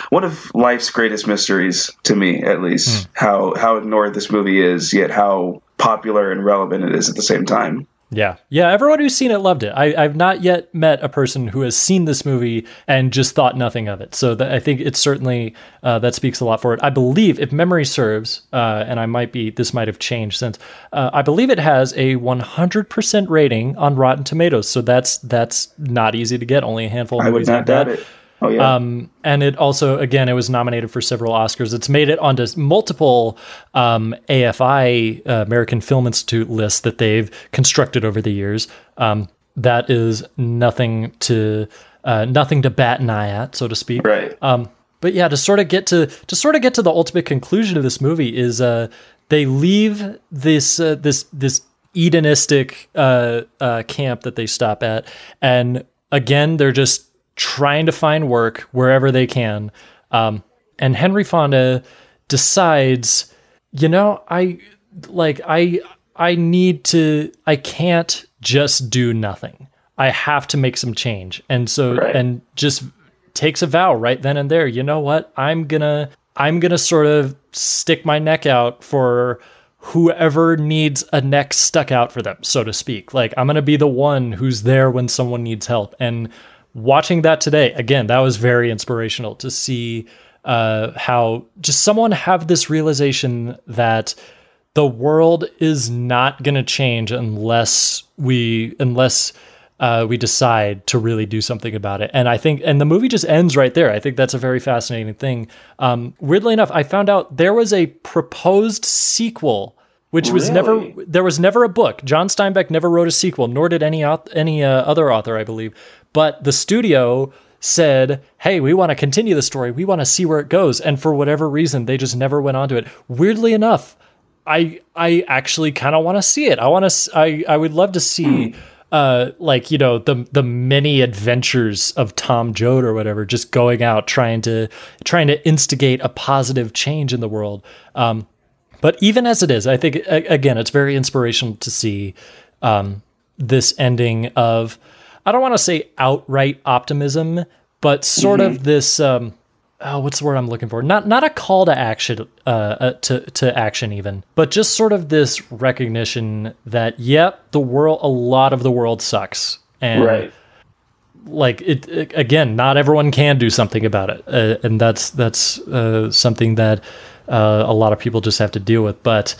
one of life's greatest mysteries to me, at least. Hmm. How how ignored this movie is, yet how popular and relevant it is at the same time. Yeah. Yeah. Everyone who's seen it loved it. I, I've not yet met a person who has seen this movie and just thought nothing of it. So that, I think it's certainly, uh, that speaks a lot for it. I believe, if memory serves, uh, and I might be, this might have changed since, uh, I believe it has a 100% rating on Rotten Tomatoes. So that's, that's not easy to get. Only a handful of I would movies not like that. it. Oh yeah. Um, and it also, again, it was nominated for several Oscars. It's made it onto multiple um, AFI, uh, American Film Institute lists that they've constructed over the years. Um, that is nothing to uh, nothing to bat an eye at, so to speak. right. Um, but yeah, to sort of get to to sort of get to the ultimate conclusion of this movie is uh, they leave this uh, this this hedonistic uh, uh, camp that they stop at, and again, they're just trying to find work wherever they can. Um, and Henry Fonda decides, you know, I like I I need to I can't just do nothing. I have to make some change. And so Right. and just takes a vow right then and there. You know what? I'm going to I'm going to sort of stick my neck out for whoever needs a neck stuck out for them, so to speak. Like I'm going to be the one who's there when someone needs help. And watching that today, again, that was very inspirational to see uh, how just someone have this realization that the world is not going to change unless we unless uh, we decide to really do something about it. And I think, and the movie just ends right there. I think that's a very fascinating thing. Um, weirdly enough, I found out there was a proposed sequel, which was never there was never a book. John Steinbeck never wrote a sequel, nor did any any uh, other author, I believe. But the studio said, "Hey, we want to continue the story. We want to see where it goes." And for whatever reason, they just never went on to it. Weirdly enough, I I actually kind of want to see it. I want to. I I would love to see. Uh, like you know the the many adventures of Tom Joad or whatever, just going out trying to trying to instigate a positive change in the world. Um, but even as it is, I think again, it's very inspirational to see um, this ending of I don't want to say outright optimism, but sort of this. Um, oh, what's the word I'm looking for? Not not a call to action, uh, uh, to to action even, but just sort of this recognition that yep, the world, a lot of the world sucks, and Right. like it, it- again not everyone can do something about it uh, and that's that's uh, something that uh, a lot of people just have to deal with but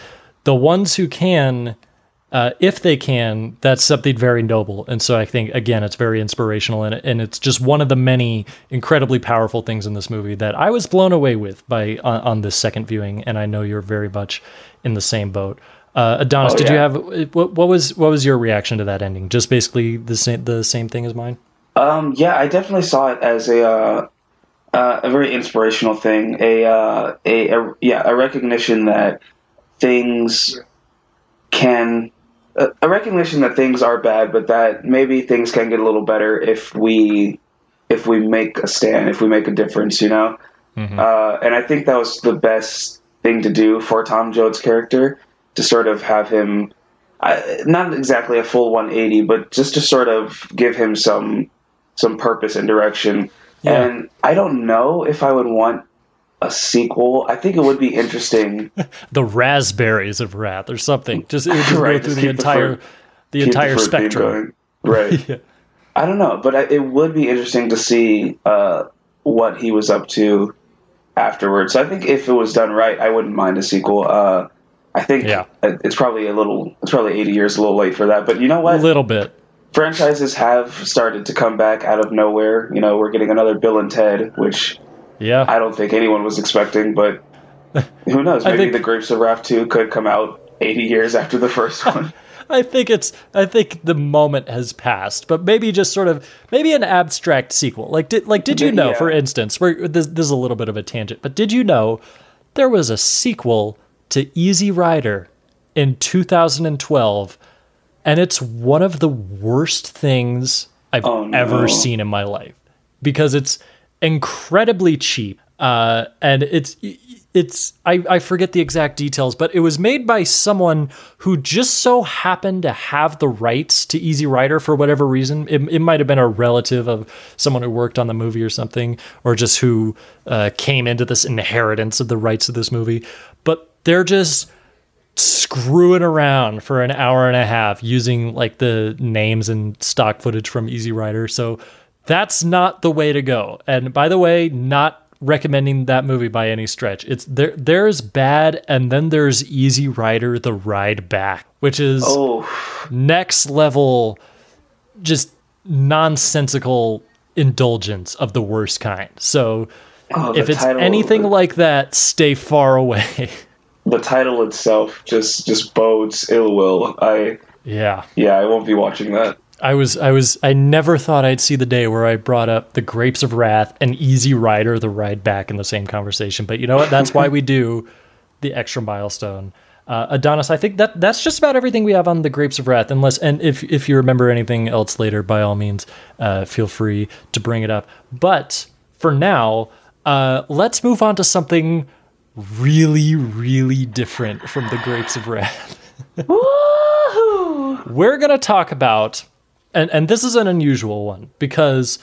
the ones who can uh, if they can that's something very noble and so i think again it's very inspirational and, and it's just one of the many incredibly powerful things in this movie that i was blown away with by on, on this second viewing and i know you're very much in the same boat uh, Adonis, Oh, did you have what, what was what was your reaction to that ending? Just basically the same the same thing as mine. Um, yeah, I definitely saw it as a uh, uh, a very inspirational thing. A, uh, a a yeah, a recognition that things can a, recognition that things are bad, but that maybe things can get a little better if we if we make a stand, if we make a difference, you know. Uh, and I think that was the best thing to do for Tom Joad's character to sort of have him. I, not exactly a full 180, but just to sort of give him some some purpose and direction. Yeah. And I don't know if I would want a sequel. I think it would be interesting. the raspberries of wrath or something. Just it would just Right, go through the entire the entire the spectrum. Right. Yeah. I don't know, but I, it would be interesting to see uh, what he was up to afterwards. I think if it was done right, I wouldn't mind a sequel. Uh, I think Yeah. it's probably a little, it's probably 80 years a little late for that. But you know what? A little bit. Franchises have started to come back out of nowhere. You know, we're getting another Bill and Ted, which Yeah. I don't think anyone was expecting, but who knows? Maybe think- The Grapes of Wrath 2 could come out 80 years after the first one. I think it's I think the moment has passed, but maybe just sort of maybe an abstract sequel. Like did like did you know, Yeah. for instance, where this, this is a little bit of a tangent, but did you know there was a sequel to Easy Rider in 2012 and it's one of the worst things I've Oh, no. ever seen in my life because it's incredibly cheap. Uh, and it's it's I, I forget the exact details, but it was made by someone who just so happened to have the rights to Easy Rider for whatever reason. It, it might have been a relative of someone who worked on the movie or something, or just who uh, came into this inheritance of the rights of this movie. But they're just screwing around for an hour and a half using like the names and stock footage from Easy Rider. So that's not the way to go. And by the way, not recommending that movie by any stretch. It's there there's bad and then there's Easy Rider the Ride Back, which is oh, next level just nonsensical indulgence of the worst kind. So oh, if it's title- anything the, like that, stay far away. the title itself just just bodes ill will. I yeah. yeah, I won't be watching that. I was I was I never thought I'd see the day where I brought up the Grapes of Wrath and Easy Rider the Ride Back in the same conversation. But you know what? That's why we do the extra milestone. Uh, Adonis, I think that that's just about everything we have on the Grapes of Wrath. Unless, and if if you remember anything else later, by all means, uh, feel free to bring it up. But for now, uh, let's move on to something really, really different from the Grapes of Wrath. We're gonna talk about, and and this is an unusual one because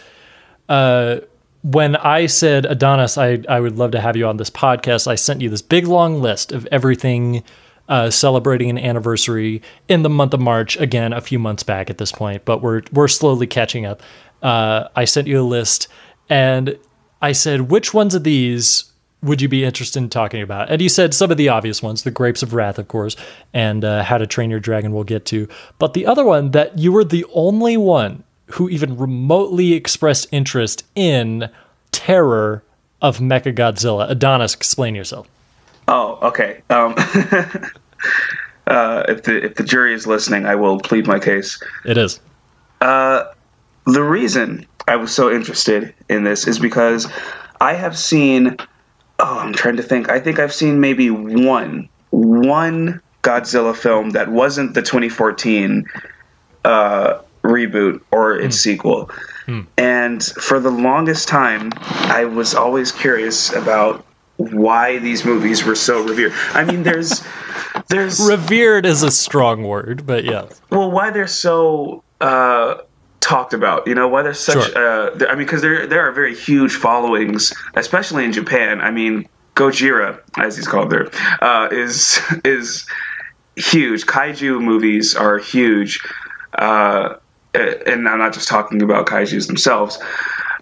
uh, when I said Adonis, I I would love to have you on this podcast. I sent you this big long list of everything uh, celebrating an anniversary in the month of March. Again, a few months back at this point, but we're we're slowly catching up. Uh, I sent you a list, and I said, which ones of these would you be interested in talking about? And you said some of the obvious ones, the Grapes of Wrath, of course, and uh, How to Train Your Dragon. We'll get to, but the other one that you were the only one who even remotely expressed interest in Terror of Mechagodzilla. Adonis, explain yourself. Oh, okay. Um, uh, if the if the jury is listening, I will plead my case. It is. Uh, the reason I was so interested in this is because I have seen. Oh, I'm trying to think. I think I've seen maybe one one Godzilla film that wasn't the 2014 uh, reboot or its sequel. And for the longest time, I was always curious about why these movies were so revered. I mean, there's there's Revered is a strong word, but yeah. well, why they're so uh, talked about. You know, why they're such. Sure. Uh, I mean, because there there are very huge followings, especially in Japan. I mean, Gojira, as he's called there, uh, is is huge. Kaiju movies are huge, uh, and I'm not just talking about kaiju's themselves.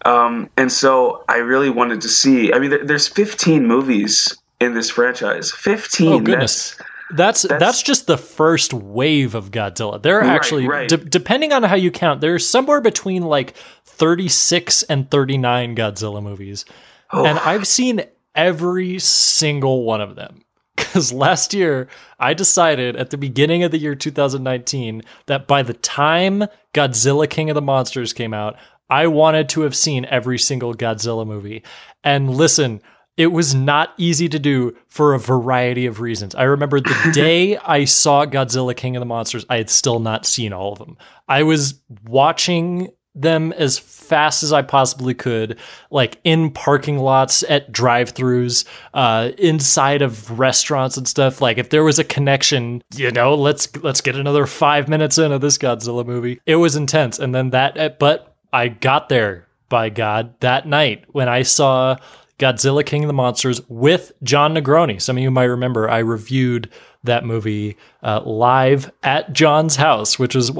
Um, and so I really wanted to see. I mean, there, there's 15 movies in this franchise. 15. Oh goodness. That's- That's, that's that's- just the first wave of Godzilla. There are Right, actually, right. de- depending on how you count, there's somewhere between like 36 and 39 Godzilla movies, Oh. and I've seen every single one of them. Because last year I decided at the beginning of the year 2019 that by the time Godzilla King of the Monsters came out, I wanted to have seen every single Godzilla movie. And listen, it was not easy to do for a variety of reasons. I remember the day I saw Godzilla King of the Monsters, I had still not seen all of them. I was watching them as fast as I possibly could, like in parking lots, at drive-throughs, uh, inside of restaurants and stuff. Like if there was a connection, you know, let's let's get another five minutes into this Godzilla movie. It was intense, and then that, but I got there by God that night when I saw Godzilla King of the Monsters with Jon Negroni. Some of you might remember I reviewed that movie uh, live at Jon's house, which was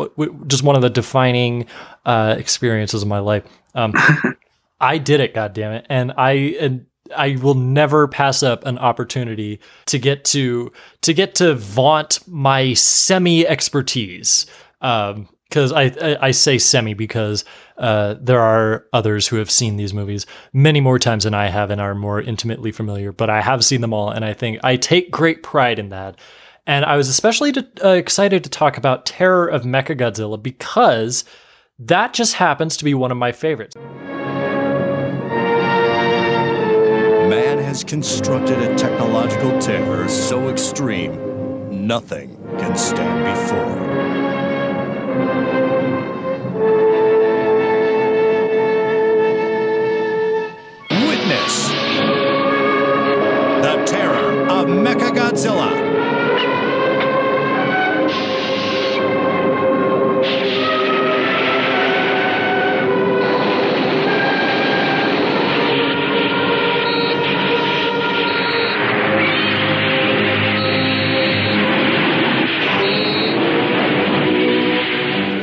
just one of the defining uh, experiences of my life. Um, I did it, God damn it, and I and I will never pass up an opportunity to get to to get to vaunt my semi expertise. Um, because I, I I say semi because uh, there are others who have seen these movies many more times than I have and are more intimately familiar. But I have seen them all, and I think I take great pride in that. And I was especially to, uh, excited to talk about Terror of Mechagodzilla because that just happens to be one of my favorites. Man has constructed a technological terror so extreme, nothing can stand before it. Terror of Mechagodzilla.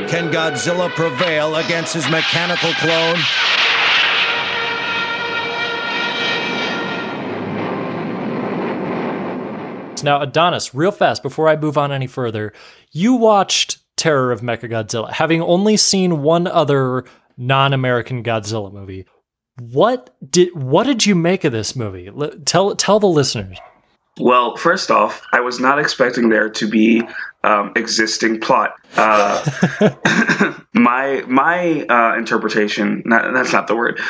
Can Godzilla prevail against his mechanical clone? Now, Adonis, real fast before I move on any further, you watched Terror of Mechagodzilla, having only seen one other non-American Godzilla movie. What did what did you make of this movie? Tell tell the listeners. Well, first off, I was not expecting there to be um, existing plot. Uh, my my uh, interpretation, not, that's not the word.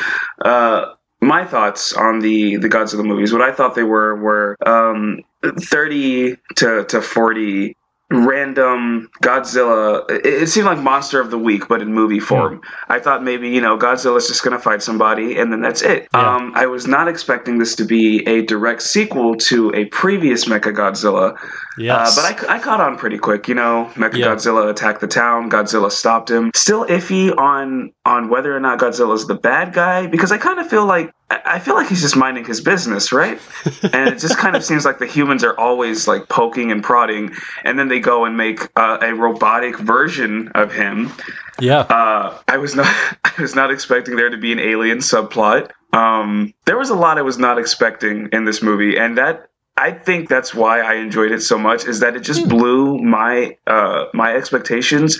Uh, my thoughts on the the Godzilla movies, what I thought they were were um, 30 to, to 40 random Godzilla. It, it seemed like monster of the week, but in movie form. I thought maybe you know Godzilla's just gonna fight somebody and then that's it. Yeah. Um, I was not expecting this to be a direct sequel to a previous Mecha Godzilla. Yes. Uh, but I, I caught on pretty quick. You know, Mecha Yeah. Godzilla attacked the town. Godzilla stopped him. Still iffy on on whether or not Godzilla's the bad guy because I kind of feel like I feel like he's just minding his business, right? and it just kind of seems like the humans are always like poking and prodding, and then they go and make uh, a robotic version of him. yeah. Uh, I was not I was not expecting there to be an alien subplot. Um, there was a lot I was not expecting in this movie, and that I think that's why I enjoyed it so much. Is that it just blew my uh, my expectations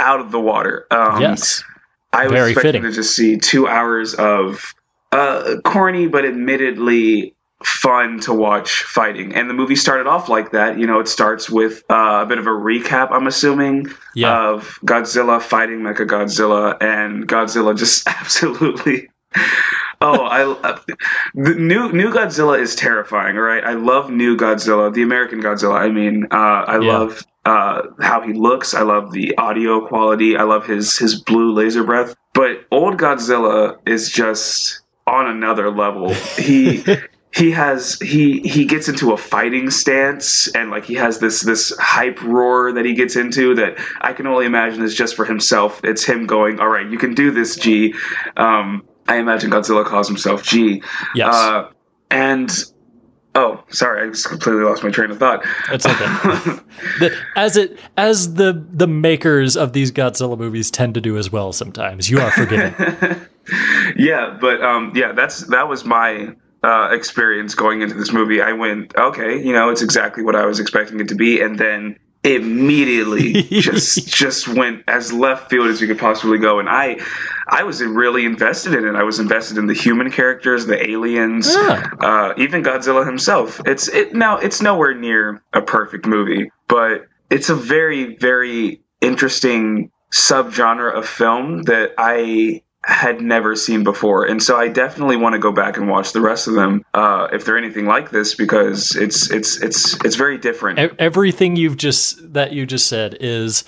out of the water. Um, yes. I was Very expecting fitting. to just see two hours of uh, corny but admittedly fun to watch fighting. And the movie started off like that. You know, it starts with uh, a bit of a recap, I'm assuming, Yeah. of Godzilla fighting Mecha Godzilla, and Godzilla just absolutely. Oh, I uh, the new new Godzilla is terrifying, right? I love new Godzilla, the American Godzilla. I mean, uh, I Yeah. love uh, how he looks. I love the audio quality. I love his his blue laser breath. But old Godzilla is just on another level. He he has he he gets into a fighting stance and like he has this this hype roar that he gets into that I can only imagine is just for himself. It's him going, "All right, you can do this, G." Um, I imagine Godzilla calls himself G. Yes. Uh, and oh, sorry, I just completely lost my train of thought. It's okay. The- as it as the the makers of these Godzilla movies tend to do as well sometimes. You are forgiven. yeah, but um, yeah, that's that was my uh, experience going into this movie. I went, okay, you know, it's exactly what I was expecting it to be, and then immediately just just went as left field as you could possibly go. And I I was really invested in it. I was invested in the human characters, the aliens, Yeah. uh, even Godzilla himself. It's it now it's nowhere near a perfect movie, but it's a very very interesting subgenre of film that I had never seen before, and so I definitely want to go back and watch the rest of them uh, if they're anything like this because it's it's it's it's very different. Everything you've just that you just said is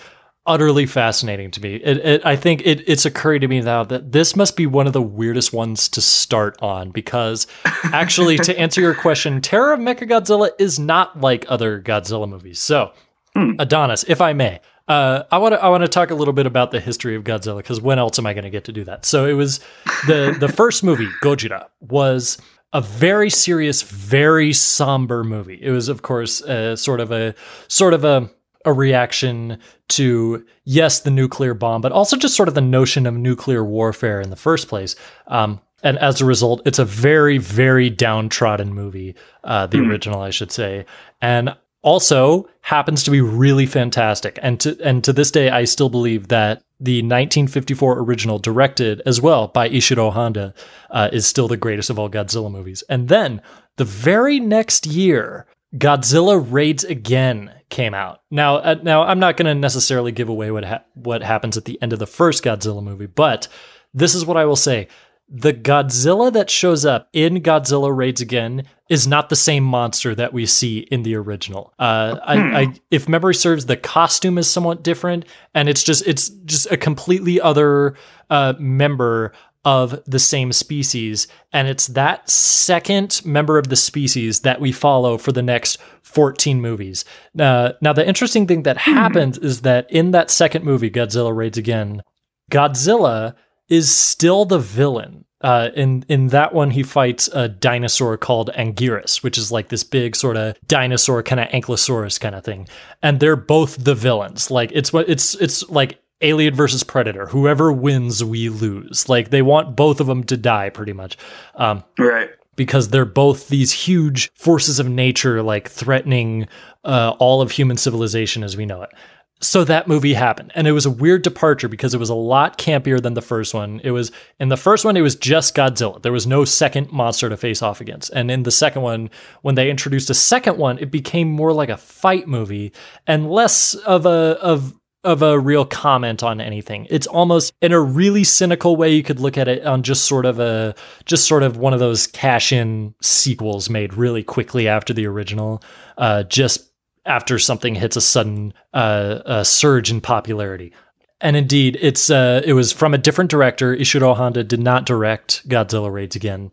utterly fascinating to me. It, it, I think it, it's occurring to me now that this must be one of the weirdest ones to start on because actually, to answer your question, Terror of Mechagodzilla is not like other Godzilla movies. So, Adonis, if I may, uh, I want to I want to talk a little bit about the history of Godzilla because when else am I going to get to do that? So it was the the first movie Gojira was a very serious, very somber movie. It was, of course, uh, sort of a sort of a a reaction to yes, the nuclear bomb, but also just sort of the notion of nuclear warfare in the first place. Um, and as a result, it's a very, very downtrodden movie. Uh, the original, I should say, and also happens to be really fantastic. And to and to this day, I still believe that the 1954 original, directed as well by Ishiro Honda, uh, is still the greatest of all Godzilla movies. And then the very next year, Godzilla Raids Again came out. Now, uh, now I'm not going to necessarily give away what ha- what happens at the end of the first Godzilla movie, but this is what I will say. The Godzilla that shows up in Godzilla Raids Again is not the same monster that we see in the original. Uh, I, I, if memory serves, the costume is somewhat different, and it's just it's just a completely other uh, member of the same species, and it's that second member of the species that we follow for the next 14 movies. Uh, now, the interesting thing that happens is that in that second movie, Godzilla Raids Again, Godzilla is still the villain. Uh, in in that one, he fights a dinosaur called Anguirus, which is like this big sort of dinosaur, kind of ankylosaurus kind of thing, and they're both the villains. Like it's what it's it's like Alien versus Predator. Whoever wins, we lose. Like they want both of them to die, pretty much. Um, right. because they're both these huge forces of nature, like threatening uh, all of human civilization as we know it. So that movie happened, and it was a weird departure because it was a lot campier than the first one. It was in the first one, it was just Godzilla. There was no second monster to face off against, and in the second one, when they introduced a second one, it became more like a fight movie and less of a of of a real comment on anything. It's almost in a really cynical way you could look at it on just sort of a just sort of one of those cash in sequels made really quickly after the original, uh, just after something hits a sudden uh, a surge in popularity. And indeed, it's uh, it was from a different director. Ishiro Honda did not direct Godzilla Raids Again,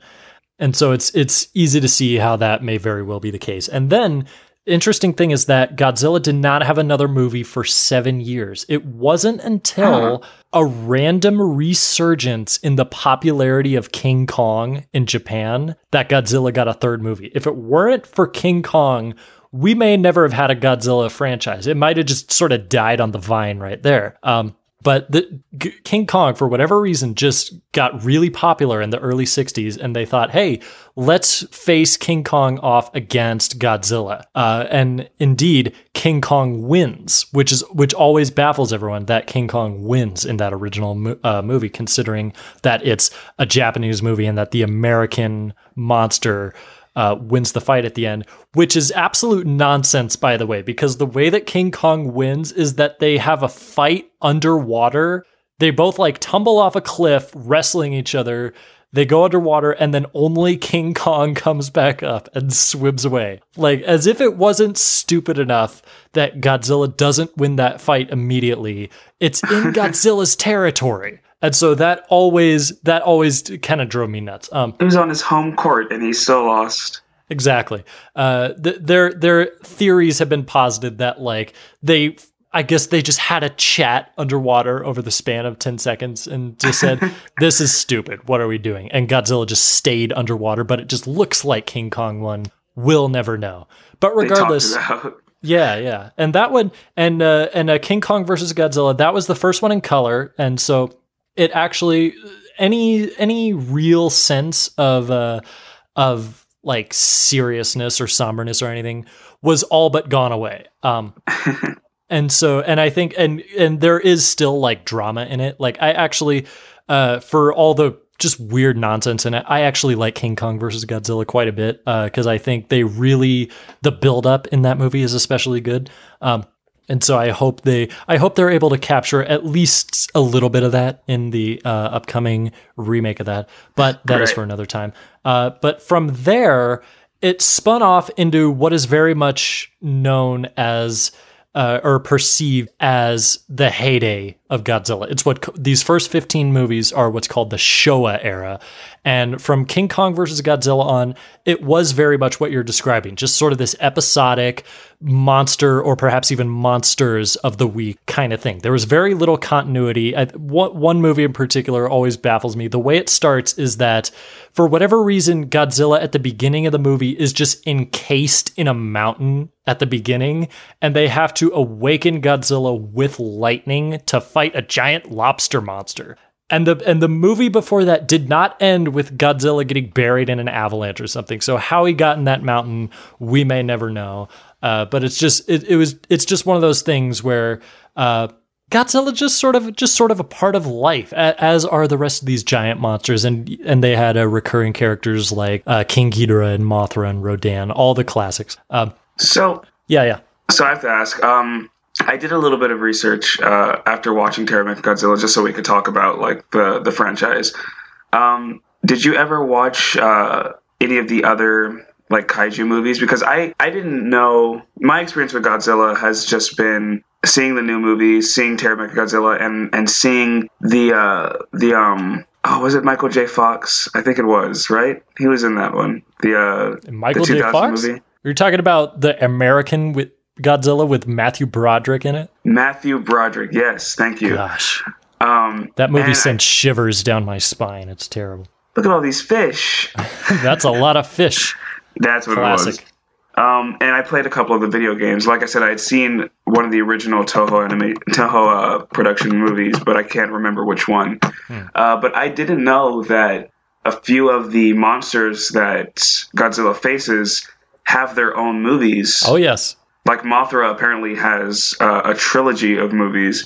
and so it's it's easy to see how that may very well be the case. And then interesting thing is that Godzilla did not have another movie for seven years. It wasn't until a random resurgence in the popularity of King Kong in Japan that Godzilla got a third movie. If it weren't for King Kong, we may never have had a Godzilla franchise. It might have just sort of died on the vine right there. Um, but the G- King Kong, for whatever reason, just got really popular in the early '60s, and they thought, "Hey, let's face King Kong off against Godzilla." Uh, and indeed, King Kong wins, which is which always baffles everyone that King Kong wins in that original mo- uh, movie, considering that it's a Japanese movie and that the American monster uh, wins the fight at the end, which is absolute nonsense, by the way, because the way that King Kong wins is that they have a fight underwater. They both like tumble off a cliff, wrestling each other. They go underwater, and then only King Kong comes back up and swims away. Like, as if it wasn't stupid enough that Godzilla doesn't win that fight immediately. It's in Godzilla's territory. And so that always that always kind of drove me nuts. Um, It was on his home court and he still lost. Exactly. Uh, th- their their theories have been posited that like they, I guess they just had a chat underwater over the span of ten seconds and just said, "This is stupid. What are we doing?" And Godzilla just stayed underwater, but it just looks like King Kong won. We'll never know. But regardless, yeah, yeah, and that one and uh, and uh, King Kong versus Godzilla. That was the first one in color, and so it actually any any real sense of uh, of like seriousness or somberness or anything was all but gone away. Um, and so and I think and and there is still like drama in it. Like I actually uh, for all the just weird nonsense in it. I actually like King Kong versus Godzilla quite a bit because I think they really the build up in that movie is especially good. Um, and so I hope they I hope they're able to capture at least a little bit of that in the uh, upcoming remake of that. But that is for another time. Uh, but from there, it spun off into what is very much known as uh, or perceived as the heyday of Godzilla. It's what co- these first 15 movies are what's called the Showa era. And from King Kong versus Godzilla on, it was very much what you're describing, just sort of this episodic monster or perhaps even monsters of the week kind of thing. There was very little continuity. I, one, one movie in particular always baffles me. The way it starts is that for whatever reason, Godzilla at the beginning of the movie is just encased in a mountain at the beginning, and they have to awaken Godzilla with lightning to fight a giant lobster monster. And the and the movie before that did not end with Godzilla getting buried in an avalanche or something. So how he got in that mountain, we may never know. Uh, but it's just it, it was it's just one of those things where uh, Godzilla just sort of just sort of a part of life, a- as are the rest of these giant monsters. And and they had uh, recurring characters like uh, King Ghidorah and Mothra and Rodan, all the classics. Um, So yeah, yeah. So I have to ask. Um, I did a little bit of research uh, after watching Terra Godzilla, just so we could talk about like the the franchise. Um, did you ever watch uh, any of the other like kaiju movies? Because I I didn't know. My experience with Godzilla has just been seeing the new movie, seeing Terra Godzilla, and and seeing the uh, the um. Oh, was it Michael J. Fox? I think it was. Right, he was in that one. The uh, Michael the J. Fox. movie. You're talking about the American with Godzilla with Matthew Broderick in it. Matthew Broderick. Yes, thank you. Gosh, Um, that movie and I- sent shivers down my spine. It's terrible. look at all these fish. That's a lot of fish. That's what it Classic. was. Um, and I played a couple of the video games. Like I said, I had seen one of the original Toho anime Toho uh, production movies, but I can't remember which one. Hmm. Uh, but I didn't know that a few of the monsters that Godzilla faces have their own movies. Oh yes. Like Mothra apparently has uh, a trilogy of movies.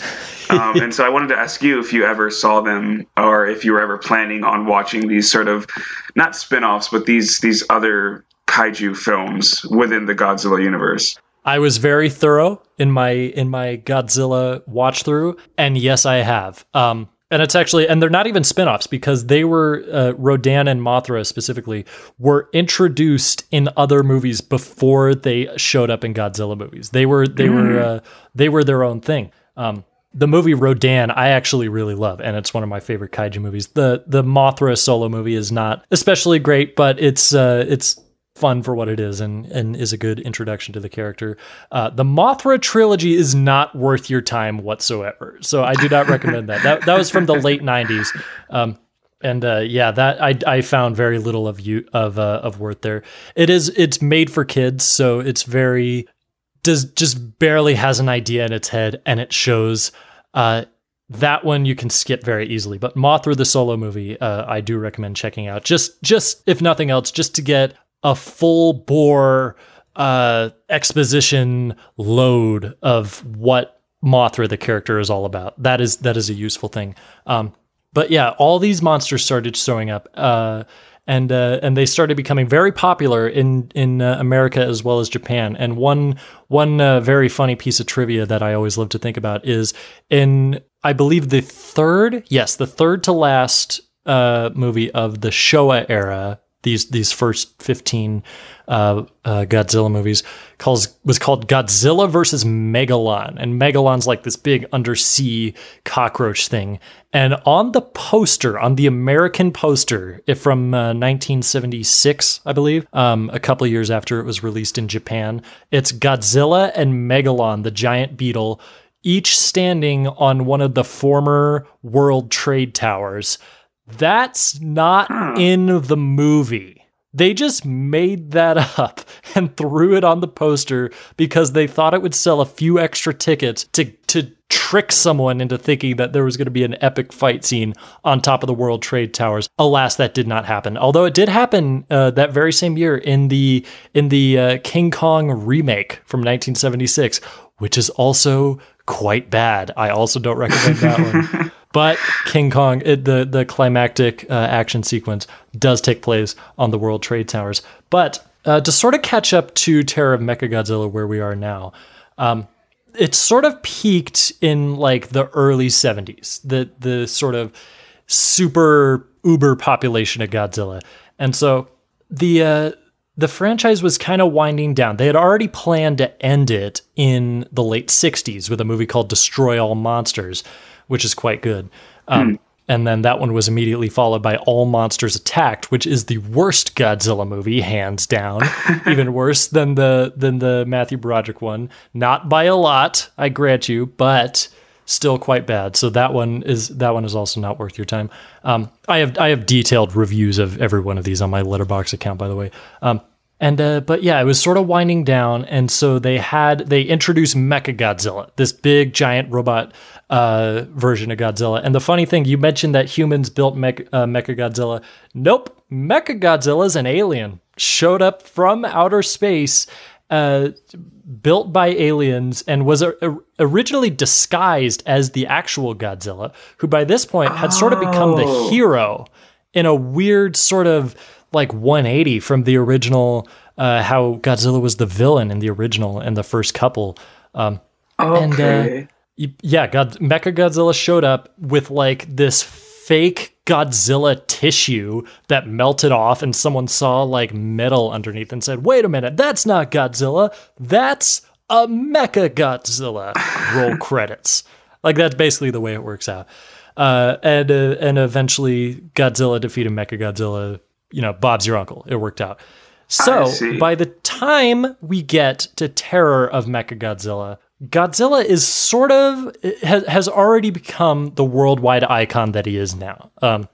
Um, and so I wanted to ask you if you ever saw them or if you were ever planning on watching these sort of not spin-offs but these these other kaiju films within the Godzilla universe. I was very thorough in my in my Godzilla watch through, and yes, I have. Um, and it's actually, and they're not even spin-offs because they were uh, Rodan and Mothra specifically were introduced in other movies before they showed up in Godzilla movies. They were they were uh, they were their own thing. Um, the movie Rodan, I actually really love, and it's one of my favorite kaiju movies. the The Mothra solo movie is not especially great, but it's uh, it's fun for what it is and and is a good introduction to the character. Uh, the Mothra trilogy is not worth your time whatsoever, so I do not recommend that. That that was from the late '90s. Um, and uh, yeah, that I, I found very little of you of uh, of worth there. It is it's made for kids, so it's very does just barely has an idea in its head, and it shows. Uh, that one you can skip very easily, but Mothra the solo movie, uh, I do recommend checking out. Just just if nothing else, just to get a full bore uh, exposition load of what Mothra the character is all about. That is that is a useful thing. Um, but yeah, all these monsters started showing up, uh, and uh, and they started becoming very popular in in uh, America as well as Japan. And one one uh, very funny piece of trivia that I always love to think about is in I believe the third, yes, the third to last uh, movie of the Showa era these these first 15 uh, uh, Godzilla movies calls was called Godzilla versus Megalon. And Megalon's like this big undersea cockroach thing. And on the poster on the American poster from uh, 1976 I believe um, a couple years after it was released in Japan it's Godzilla and Megalon the giant beetle each standing on one of the former World Trade Towers that's not in the movie. They just made that up and threw it on the poster because they thought it would sell a few extra tickets to to trick someone into thinking that there was going to be an epic fight scene on top of the World Trade Towers. Alas, that did not happen. Although it did happen uh, that very same year in the in the uh, King Kong remake from 1976, which is also quite bad. I also don't recommend that one. But King Kong, it, the the climactic uh, action sequence does take place on the World Trade Towers. But uh, to sort of catch up to Terror of Mechagodzilla, where we are now, um, it sort of peaked in like the early '70s. The the sort of super uber population of Godzilla, and so the uh, the franchise was kind of winding down. They had already planned to end it in the late '60s with a movie called Destroy All Monsters which is quite good. Um, mm. And then that one was immediately followed by All Monsters Attacked, which is the worst Godzilla movie, hands down. Even worse than the than the Matthew Broderick one. Not by a lot, I grant you, but still quite bad. So that one is that one is also not worth your time. Um, I have I have detailed reviews of every one of these on my Letterboxd account, by the way. Um, and uh, but yeah, it was sort of winding down, and so they had they introduced Mecha Godzilla, this big giant robot uh, version of Godzilla. And the funny thing, you mentioned that humans built Mech- uh, Mecha Godzilla. Nope, Mecha Godzilla is an alien, showed up from outer space, uh, built by aliens, and was a- originally disguised as the actual Godzilla, who by this point had sort of become the oh. hero in a weird sort of like 180 from the original. Uh, how Godzilla was the villain in the original and the first couple. Um, okay. And, uh, yeah, God, Mecha Godzilla showed up with like this fake Godzilla tissue that melted off, and someone saw like metal underneath and said, "Wait a minute, that's not Godzilla. That's a Mecha Godzilla." Roll credits. Like that's basically the way it works out. Uh, and uh, and eventually Godzilla defeated Mecha Godzilla. You know, Bob's your uncle. It worked out. So by the time we get to Terror of Mecha Godzilla, Godzilla is sort of has, has already become the worldwide icon that he is now, um,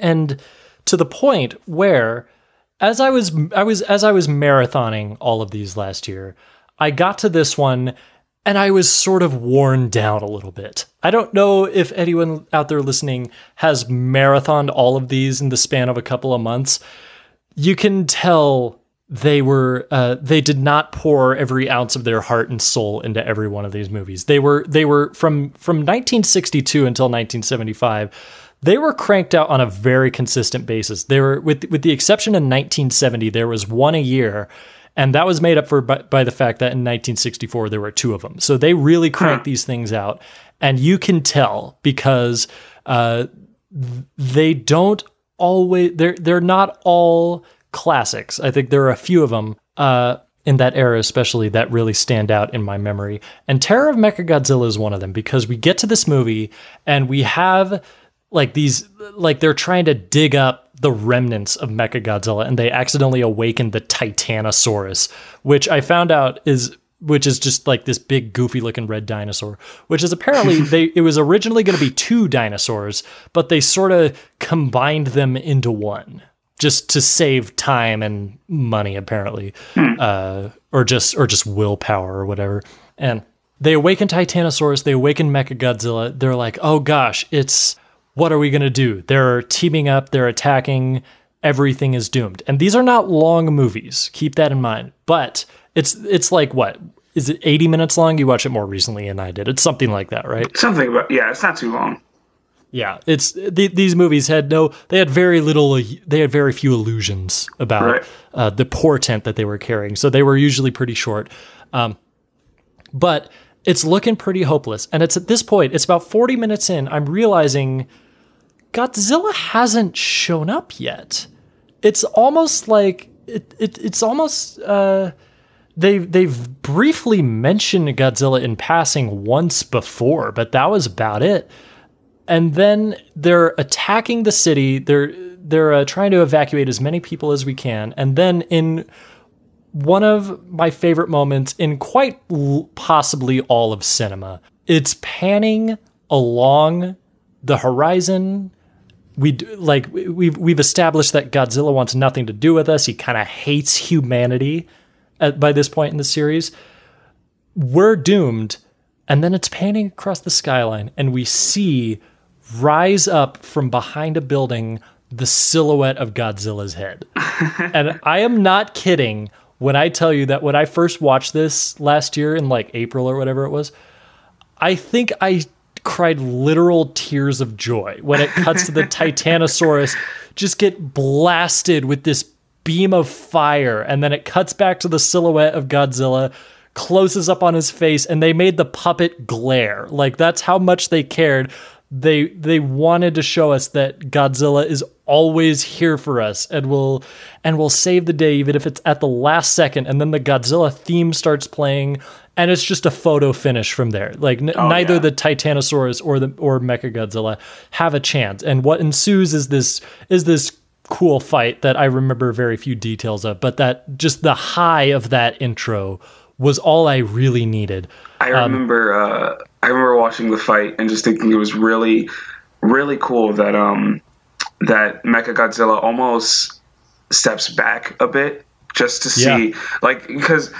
and to the point where, as I was I was as I was marathoning all of these last year, I got to this one and I was sort of worn down a little bit. I don't know if anyone out there listening has marathoned all of these in the span of a couple of months. You can tell they were uh, they did not pour every ounce of their heart and soul into every one of these movies. They were they were from from 1962 until 1975. They were cranked out on a very consistent basis. They were with with the exception of 1970, there was one a year, And that was made up for by, by the fact that in 1964 there were two of them. So they really cranked these things out. And you can tell because uh, they don't always they're they're not all classics. I think there are a few of them uh, in that era, especially that really stand out in my memory. And Terror of Mechagodzilla is one of them because we get to this movie and we have like these like they're trying to dig up the remnants of Mechagodzilla and they accidentally awaken the Titanosaurus, which I found out is which is just like this big goofy looking red dinosaur which is apparently they it was originally going to be two dinosaurs but they sort of combined them into one just to save time and money apparently uh, or just or just willpower or whatever. And they awaken titanosaurus they awaken mechagodzilla. They're like oh gosh it's what are we going to do? They're teaming up they're attacking everything is doomed. And these are not long movies keep that in mind. But it's it's like what is it 80 minutes long? You watch it more recently than i did. It's something like that right? Something about yeah, it's not too long. Yeah. It's the, these movies had no they had very little they had very few illusions about Right. uh, the portent that they were carrying. So they were usually pretty short. Um, but it's looking pretty hopeless. And it's at this point it's about 40 minutes in i'm realizing godzilla hasn't shown up yet. It's almost like it, it it's almost uh they've they've briefly mentioned Godzilla in passing once before, but that was about it. And then they're attacking the city. They're they're uh, trying to evacuate as many people as we can. And then in one of my favorite moments in quite l- possibly all of cinema, it's panning along the horizon we like we- we've we've established that Godzilla wants nothing to do with us. He kind of hates humanity at, by this point in the series. We're doomed, and then it's panning across the skyline, and we see rise up from behind a building the silhouette of Godzilla's head. and I am not kidding when I tell you that when I first watched this last year in like April or whatever it was, I think I cried literal tears of joy when it cuts to the Titanosaurus just get blasted with this beam of fire and then it cuts back to the silhouette of Godzilla closes up on his face and they made the puppet glare like that's how much they cared they they wanted to show us that Godzilla is always here for us and will and will save the day even if it's at the last second. And then the Godzilla theme starts playing and it's just a photo finish from there. Like n- neither yeah. the Titanosaurus or the or Mechagodzilla have a chance. And what ensues is this is this cool fight that I remember very few details of but that just the high of that intro was all I really needed. I remember uh, I remember watching the fight and just thinking it was really really cool that um that Mechagodzilla almost steps back a bit just to see Yeah. like because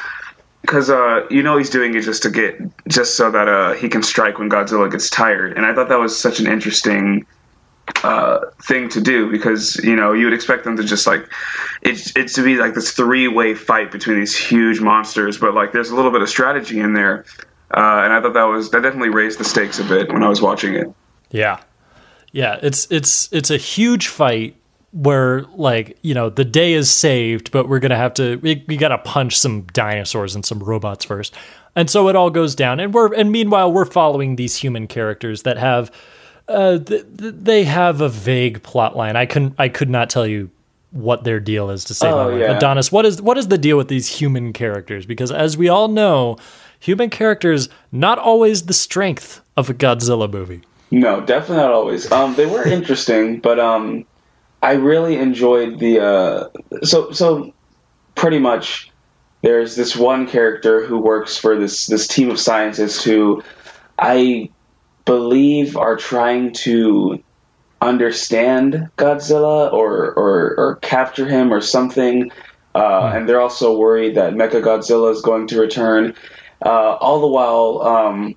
because uh you know he's doing it just to get just so that uh he can strike when Godzilla gets tired and I thought that was such an interesting uh, thing to do because you know you would expect them to just like it's it's to be like this three way fight between these huge monsters, but like there's a little bit of strategy in there, uh, and I thought that was that definitely raised the stakes a bit when I was watching it. Yeah. Yeah, it's it's it's a huge fight where like, you know, the day is saved, but we're going to have to we, we got to punch some dinosaurs and some robots first. And so it all goes down and we're and meanwhile we're following these human characters that have uh th- th- they have a vague plot line. I couldn't I could not tell you what their deal is to save Oh, my life. yeah. Adonis, what is what is the deal with these human characters? Because as we all know, human characters not always the strength of a Godzilla movie. No, definitely not always. Um, they were interesting, but um, I really enjoyed the. Uh, so so, pretty much, there's this one character who works for this this team of scientists who, I believe, are trying to understand Godzilla or or, or capture him or something. Uh, And they're also worried that Mechagodzilla is going to return. Uh, all the while, um,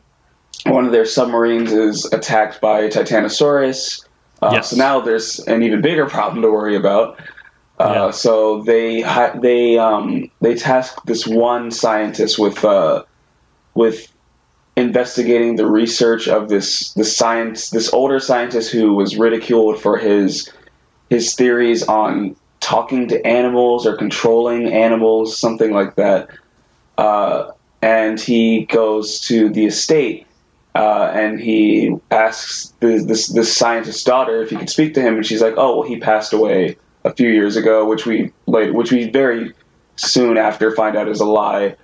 one of their submarines is attacked by a Titanosaurus. Uh, Yes. So now there's an even bigger problem to worry about. Uh, Yeah. So they they um, they task this one scientist with uh, with investigating the research of this this science this older scientist who was ridiculed for his his theories on talking to animals or controlling animals, something like that. Uh, and he goes to the estate uh, and he asks the, this this scientist's daughter if he could speak to him, and she's like, "Oh, well, he passed away a few years ago," which we like, which we very soon after find out is a lie.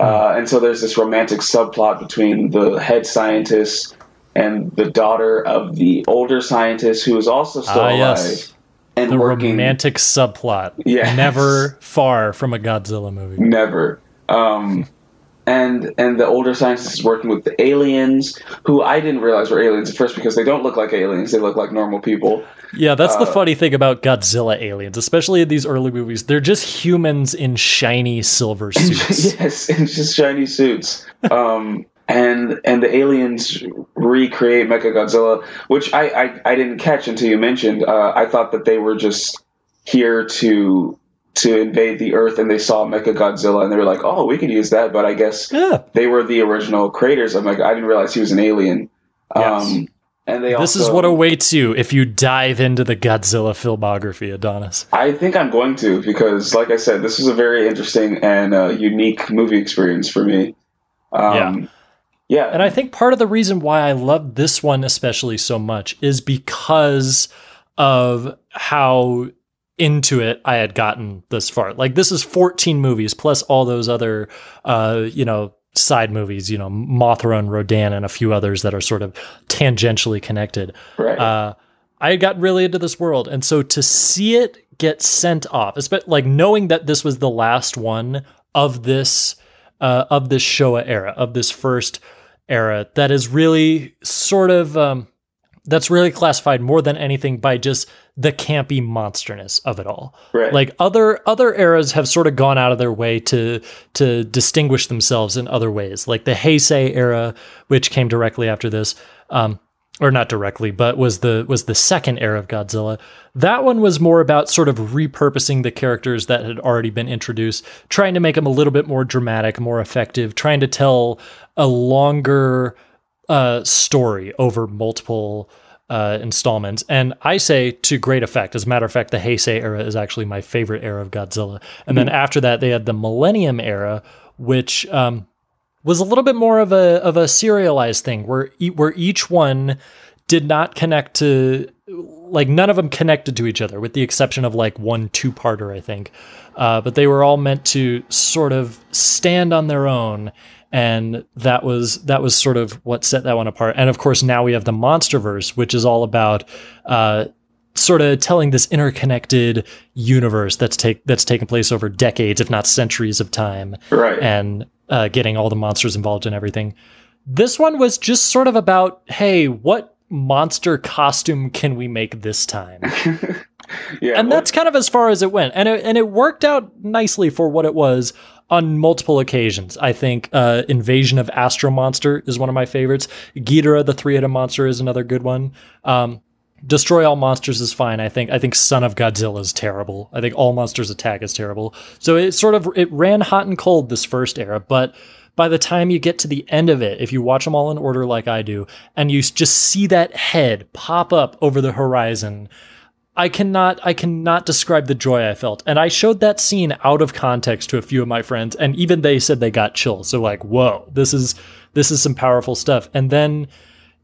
Uh, and so there's this romantic subplot between the head scientist and the daughter of the older scientist who is also still Ah, alive yes. and The working romantic subplot. Yeah. Never far from a Godzilla movie. never. Um, and and the older scientist is working with the aliens, who I didn't realize were aliens at first because they don't look like aliens; they look like normal people. Yeah, that's Uh, the funny thing about Godzilla aliens, especially in these early movies. They're just humans in shiny silver suits. yes, in just shiny suits. Um, and and the aliens recreate Mechagodzilla, which I, I, I didn't catch until you mentioned. Uh, I thought that they were just here to to invade the Earth, and they saw Mechagodzilla, and they were like, "Oh, we could use that." But I guess yeah. they were the original creators of Mecha. I didn't realize he was an alien. Yes. Um, and they This also, is what awaits you if you dive into the Godzilla filmography, Adonis. I think I'm going to because, like I said, this is a very interesting and uh, unique movie experience for me. Um, yeah. And I think part of the reason why I love this one especially so much is because of how into it I had gotten this far. Like this is 14 movies plus all those other uh, you know, side movies, you know, Mothra and Rodan and a few others that are sort of tangentially connected. right. Uh, I got really into this world, and so to see it get sent off, especially like knowing that this was the last one of this uh, of this Showa era, of this first era, that is really sort of um, that's really classified more than anything by just the campy monsterness of it all. Right. Like other other eras have sort of gone out of their way to to distinguish themselves in other ways, like the Heisei era, which came directly after this. Um, or not directly, but was the was the second era of Godzilla. That one was more about sort of repurposing the characters that had already been introduced, trying to make them a little bit more dramatic, more effective, trying to tell a longer uh, story over multiple uh, installments. And I say to great effect. As a matter of fact, the Heisei era is actually my favorite era of Godzilla. And then after that, they had the Millennium era, which um, was a little bit more of a of a serialized thing where e- where each one did not connect to like none of them connected to each other with the exception of like one two parter I think uh, but they were all meant to sort of stand on their own and that was that was sort of what set that one apart and of course now we have the monsterverse which is all about uh, sort of telling this interconnected universe that's take that's taken place over decades if not centuries of time right. and uh, getting all the monsters involved in everything. This one was just sort of about, hey, what monster costume can we make this time? yeah. and well, that's kind of as far as it went, and it, and it worked out nicely for what it was on multiple occasions. I think uh, Invasion of Astro Monster is one of my favorites. Ghidorah, the three-headed monster, is another good one. Um, Destroy All Monsters is fine. I think. I think Son of Godzilla is terrible. I think All Monsters Attack is terrible. So it sort of it ran hot and cold this first era, but by the time you get to the end of it, if you watch them all in order like I do, and you just see that head pop up over the horizon, I cannot I cannot describe the joy I felt. And I showed that scene out of context to a few of my friends, and even they said they got chills. So like, whoa, this is this is some powerful stuff. And then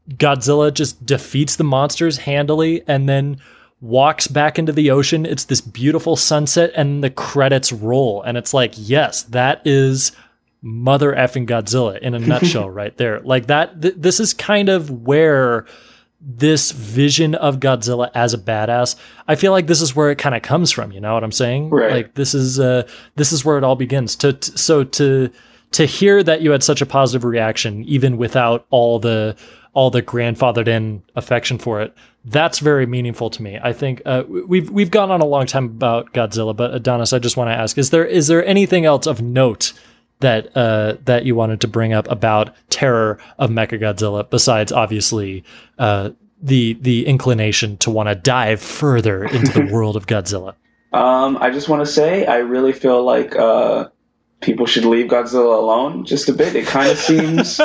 Godzilla just defeats the monsters handily and then walks back into the ocean. It's this beautiful sunset and the credits roll. And it's like, yes, that is mother effing Godzilla in a nutshell right there. Like that, th- this is kind of where this vision of Godzilla as a badass, I feel like this is where it kind of comes from. You know what I'm saying? Right. Like this is, uh, this is where it all begins. To, t- so to, to hear that you had such a positive reaction, even without all the all the grandfathered in affection for it, that's very meaningful to me. I think uh, we've we've gone on a long time about Godzilla, but Adonis, I just want to ask: is there is there anything else of note that uh, that you wanted to bring up about terror of Mechagodzilla besides obviously uh, the the inclination to want to dive further into the world of Godzilla? Um, I just want to say I really feel like uh, people should leave Godzilla alone just a bit. It kind of seems,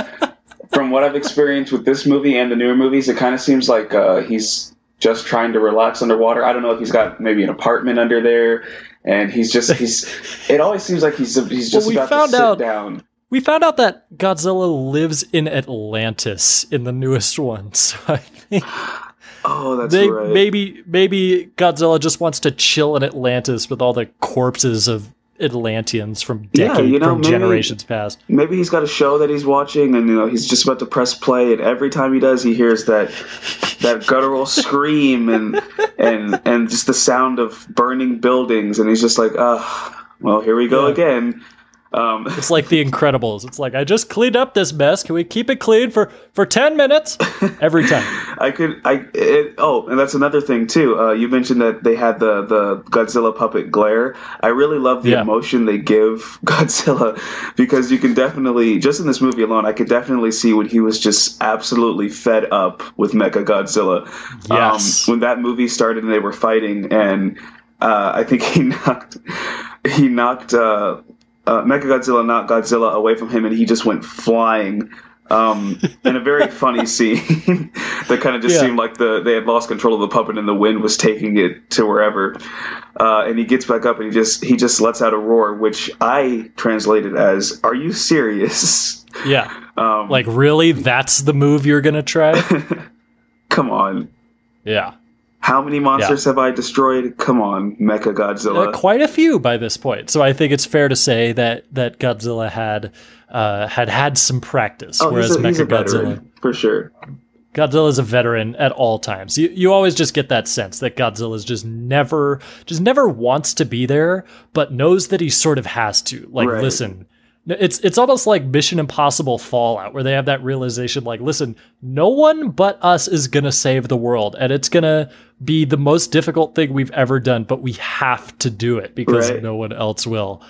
from what I've experienced with this movie and the newer movies, it kind of seems like uh, he's just trying to relax underwater. I don't know if he's got maybe an apartment under there, and he's just he's. it always seems like he's he's just Well, we about found to sit out- down. We found out that Godzilla lives in Atlantis in the newest one, so I think Oh, that's they right. maybe maybe Godzilla just wants to chill in Atlantis with all the corpses of Atlanteans from Yeah, decades you know, from maybe- generations past. maybe he's got a show that he's watching and you know he's just about to press play and every time he does he hears that that guttural scream and and and just the sound of burning buildings and he's just like ah well here we go Yeah. again um It's like the Incredibles. It's like I just cleaned up this mess. Can we keep it clean for for ten minutes every time? I could I it, oh and that's another thing too uh, you mentioned that they had the the Godzilla puppet glare I really love the Yeah. emotion they give Godzilla because you can definitely just in this movie alone I could definitely see when he was just absolutely fed up with Mecha Godzilla Yes. um, when that movie started and they were fighting and uh, I think he knocked he knocked uh, uh, Mecha Godzilla knocked Godzilla away from him and he just went flying um, in a very funny scene that kind of just Yeah. seemed like the they had lost control of the puppet and the wind was taking it to wherever. Uh, and he gets back up and he just he just lets out a roar, which I translated as "Are you serious?" Yeah, Um, like really, that's the move you're gonna try? come on. Yeah, How many monsters have I destroyed? Come on, Mecha Godzilla. Uh, quite a few by this point. So I think it's fair to say that that Godzilla had uh, had had some practice, oh, whereas he's a, he's a Mecha Godzilla for sure. Godzilla's a veteran at all times. You you always just get that sense that Godzilla's just never just never wants to be there, but knows that he sort of has to. Like, Right. listen, it's it's almost like Mission Impossible Fallout, where they have that realization, like, listen, no one but us is gonna save the world, and it's gonna be the most difficult thing we've ever done, but we have to do it because Right. no one else will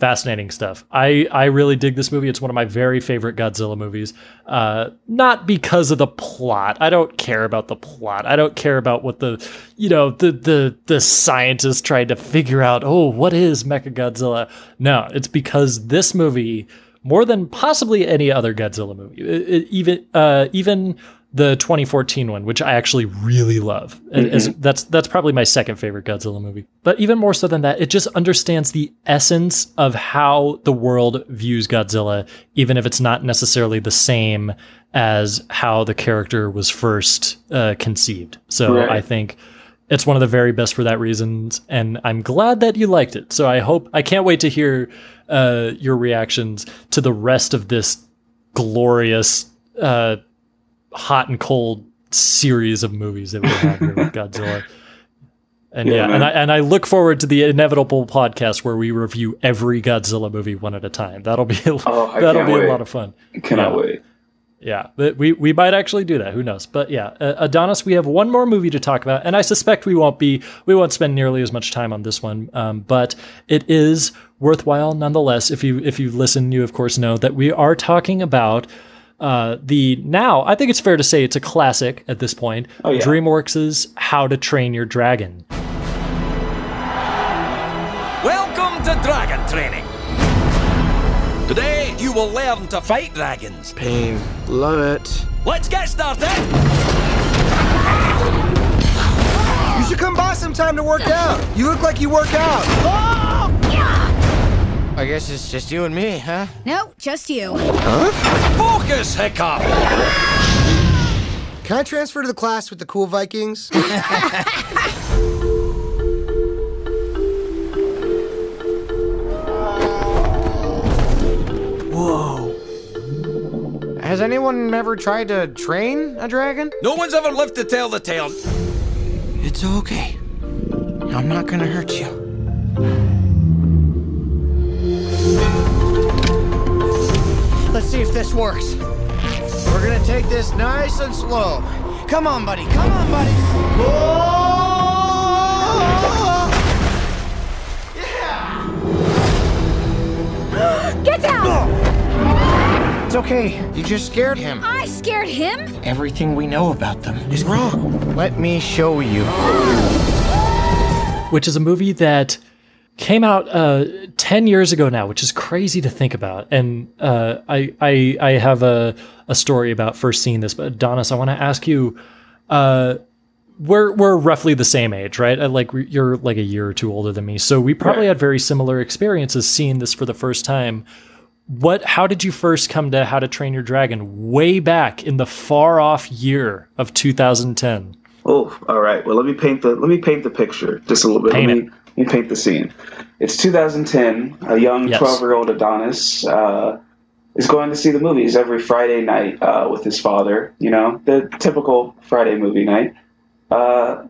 fascinating stuff. I I really dig this movie. It's one of my very favorite Godzilla movies. Uh, not because of the plot. I don't care about the plot. I don't care about what the you know the the the scientists tried to figure out. Oh, what is Mechagodzilla? No, it's because this movie. More than possibly any other Godzilla movie, It- it- even uh, even the 2014 one, which I actually really love. And is- that's that's probably my second favorite Godzilla movie. But even more so than that, it just understands the essence of how the world views Godzilla, even if it's not necessarily the same as how the character was first uh, conceived. So Right. I think it's one of the very best for that reasons, and I'm glad that you liked it. So I hope I can't wait to hear uh, your reactions to the rest of this glorious, uh, hot and cold series of movies that we have here with Godzilla. And Yeah, yeah, and I and I look forward to the inevitable podcast where we review every Godzilla movie one at a time. That'll be Oh, that'll be wait. a lot of fun. Cannot Yeah. wait. Yeah, but we we might actually do that. Who knows? But yeah, uh, Adonis, we have one more movie to talk about, and I suspect we won't be we won't spend nearly as much time on this one. Um, but it is worthwhile nonetheless. If you if you listen, you of course know that we are talking about. Uh, the now, I think it's fair to say it's a classic at this point. Oh, yeah. DreamWorks' How to Train Your Dragon. Welcome to Dragon Training. Today, you will learn to fight dragons. Pain. Love it. Let's get started. You should come by sometime to work out. You look like you work out. I guess it's just you and me, huh? No, just you. Focus, Hiccup. Can I transfer to the class with the cool Vikings? Whoa. Has anyone ever tried to train a dragon? No one's ever lived to tell the tale. It's okay. I'm not gonna hurt you. Let's see if this works. We're gonna take this nice and slow. Come on, buddy. Come on, buddy. Get down! It's okay. You just scared him. I scared him? Everything we know about them is wrong. Let me show you. which is a movie that came out uh, 10 years ago now, which is crazy to think about. And uh, I, I, I have a, a story about first seeing this, but Adonis, I want to ask you, uh, we're we're roughly the same age, right? Uh, Like you're like a year or two older than me, so we probably Right. had very similar experiences seeing this for the first time. What? How did you first come to How to Train Your Dragon? Way back in the far off year of 2010. Oh, all right. Well, let me paint the let me paint the picture just a little bit. Paint let, me, let me paint the scene. It's 2010. A young Yes. 12 year old Adonis uh, is going to see the movies every Friday night uh, with his father. You know, the typical Friday movie night. Uh,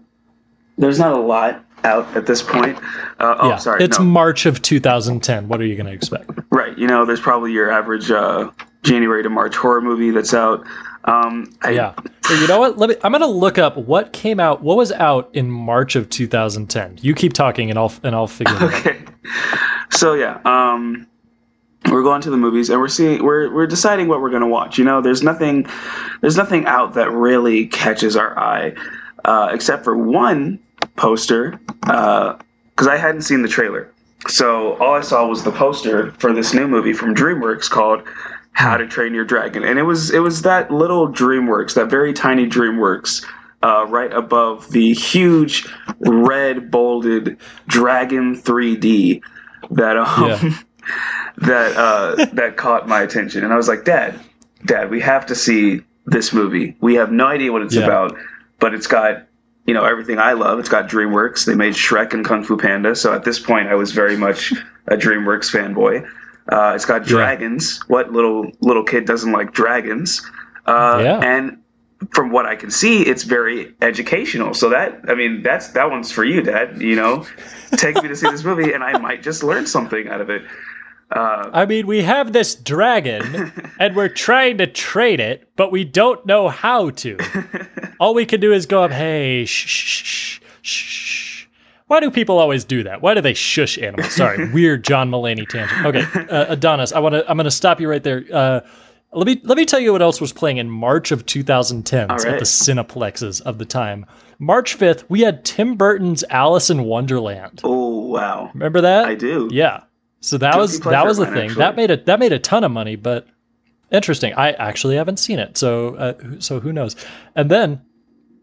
there's not a lot out at this point. Uh, oh, yeah, sorry. it's no. March of 2010. What are you going to expect? Right. You know, there's probably your average uh, January to March horror movie that's out. Um, I, Yeah. So you know what? Let me. I'm going to look up what came out. What was out in March of 2010. You keep talking, and I'll and I'll figure it out. Okay. So yeah, um, we're going to the movies and we're seeing we're we're deciding what we're going to watch. You know, there's nothing there's nothing out that really catches our eye, uh, except for one poster because I hadn't seen the trailer. So all I saw was the poster for this new movie from DreamWorks called How to Train Your Dragon, and it was it was that little DreamWorks, that very tiny DreamWorks, uh, right above the huge red bolded Dragon 3D that um Yeah. that uh, that caught my attention, and I was like, Dad, Dad, we have to see this movie. We have no idea what it's Yeah. about, but it's got you know everything I love. It's got DreamWorks. They made Shrek and Kung Fu Panda, so at this point, I was very much a DreamWorks fanboy. Uh, it's got Yeah. dragons. What little little kid doesn't like dragons? Uh, Yeah. And from what I can see, it's very educational. So that I mean, that's that one's for you, Dad. You know, take me to see this movie, and I might just learn something out of it. Uh, I mean, we have this dragon, and we're trying to train it, but we don't know how to. All we can do is go up, hey, shh, shh, shh, shh. Why do people always do that? Why do they shush animals? Sorry, weird John Mulaney tangent. Okay, uh, Adonis, I want to. I'm going to stop you right there. Uh, let me let me tell you what else was playing in March of 2010 All at the Cineplexes of the time. March 5th, we had Tim Burton's Alice in Wonderland. oh wow, Remember that? I do. Yeah. So that was that was the thing. actually. That made it that made a ton of money, but interesting. I actually haven't seen it. So uh, so who knows. And then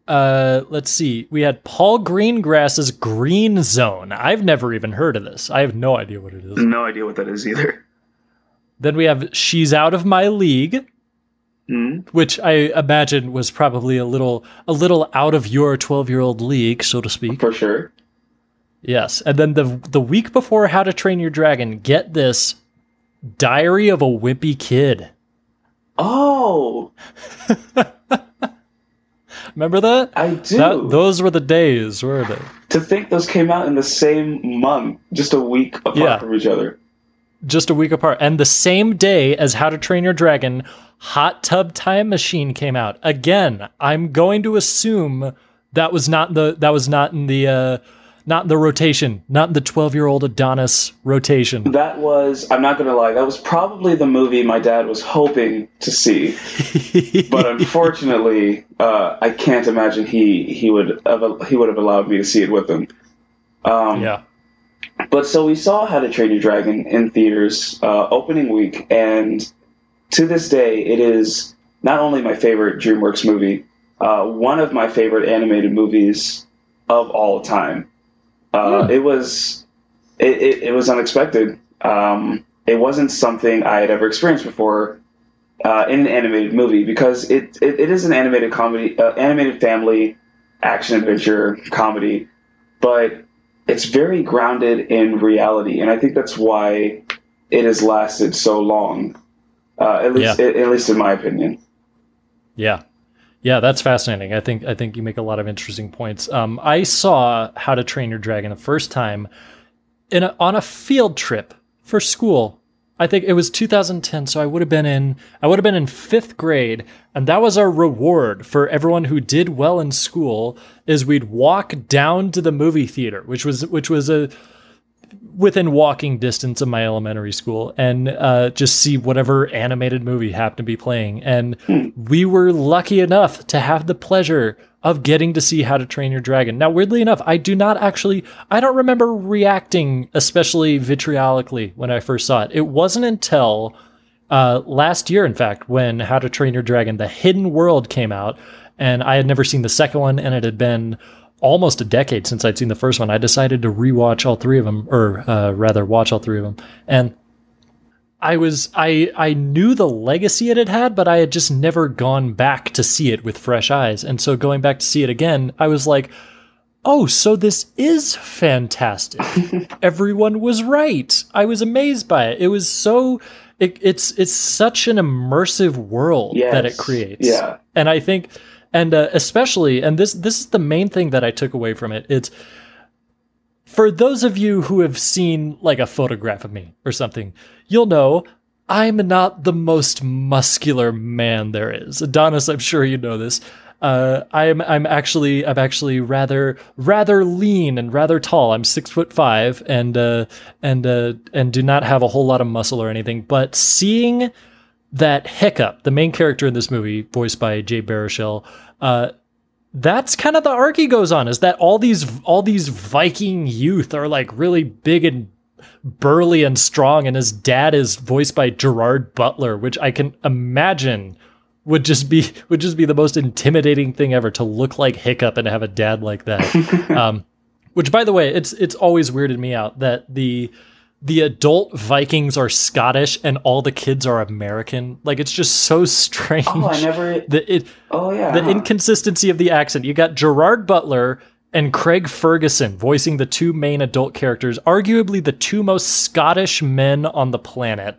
uh let's see. We had Paul Greengrass's Green Zone. I've never even heard of this. I have no idea what it is. No idea what that is either. Then we have She's Out of My League, Hmm? which I imagine was probably a little a little out of your 12-year-old league, so to speak. For sure. Yes, and then the the week before How to Train Your Dragon, get this, Diary of a Wimpy Kid. Oh, Remember that? I do. That those were the days, were they? to think those came out in the same month, just a week apart Yeah. from each other. Just a week apart, and the same day as How to Train Your Dragon, Hot Tub Time Machine came out. Again, I'm going to assume that was not the that was not in the uh, not the rotation, not the 12 year old Adonis rotation. That was, I'm not going to lie, that was probably the movie my dad was hoping to see. but unfortunately, uh, I can't imagine he, he would have, he would have allowed me to see it with him. Um, yeah, But so we saw How to Train Your Dragon in theaters uh, opening week, and to this day, it is not only my favorite DreamWorks movie, uh, one of my favorite animated movies of all time. Uh, It was it, it, it was unexpected. Um, it wasn't something I had ever experienced before uh, in an animated movie because it, it, it is an animated comedy, uh, animated family action adventure comedy, but it's very grounded in reality, and I think that's why it has lasted so long. Uh, at least, Yeah. at, at least in my opinion. Yeah. Yeah, that's fascinating. I think I think you make a lot of interesting points. Um, I saw How to Train Your Dragon the first time in a, on a field trip for school. I think it was 2010, so I would have been in I would have been in fifth grade, and that was our reward for everyone who did well in school. Is we'd walk down to the movie theater, which was which was a within walking distance of my elementary school and uh, just see whatever animated movie happened to be playing. And we were lucky enough to have the pleasure of getting to see How to Train Your Dragon. Now, weirdly enough, I do not actually, I don't remember reacting especially vitriolically when I first saw it. It wasn't until uh, last year, in fact, when How to Train Your Dragon: The Hidden World came out, and I had never seen the second one, and it had been almost a decade since I'd seen the first one. I decided to rewatch all three of them, or uh, rather, watch all three of them, and I was I I knew the legacy it had had, but I had just never gone back to see it with fresh eyes. And so going back to see it again, I was like, "Oh, so this is fantastic." Everyone was right. I was amazed by it. It was so it, it's it's such an immersive world that it creates. Yeah. And I think and uh, especially and this this is the main thing that I took away from it. It's for those of you who have seen like a photograph of me or something, you'll know I'm not the most muscular man there is. Adonis, I'm sure you know this. Uh, I'm I'm actually I'm actually rather rather lean and rather tall. I'm six foot five and uh, and uh, and do not have a whole lot of muscle or anything. But seeing that Hiccup, the main character in this movie, voiced by Jay Baruchel, uh, that's kind of the arc he goes on is that all these all these Viking youth are like really big and burly and strong, and his dad is voiced by Gerard Butler, which I can imagine would just be would just be the most intimidating thing ever to look like Hiccup and have a dad like that. um, which, by the way, it's it's always weirded me out that the the adult Vikings are Scottish and all the kids are American. Like it's just so strange. Oh, I never. The, it, Oh yeah. the inconsistency of the accent. You got Gerard Butler and Craig Ferguson voicing the two main adult characters, arguably the two most Scottish men on the planet.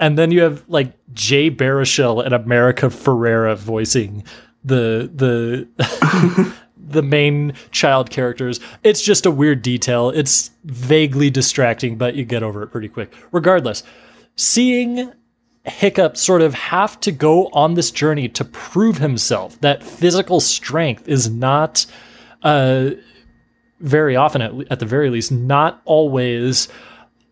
And then you have like Jay Baruchel and America Ferrera voicing the the the main child characters. It's just a weird detail. It's vaguely distracting, but you get over it pretty quick. Regardless, seeing Hiccup sort of have to go on this journey to prove himself that physical strength is not uh very often at, at the very least not always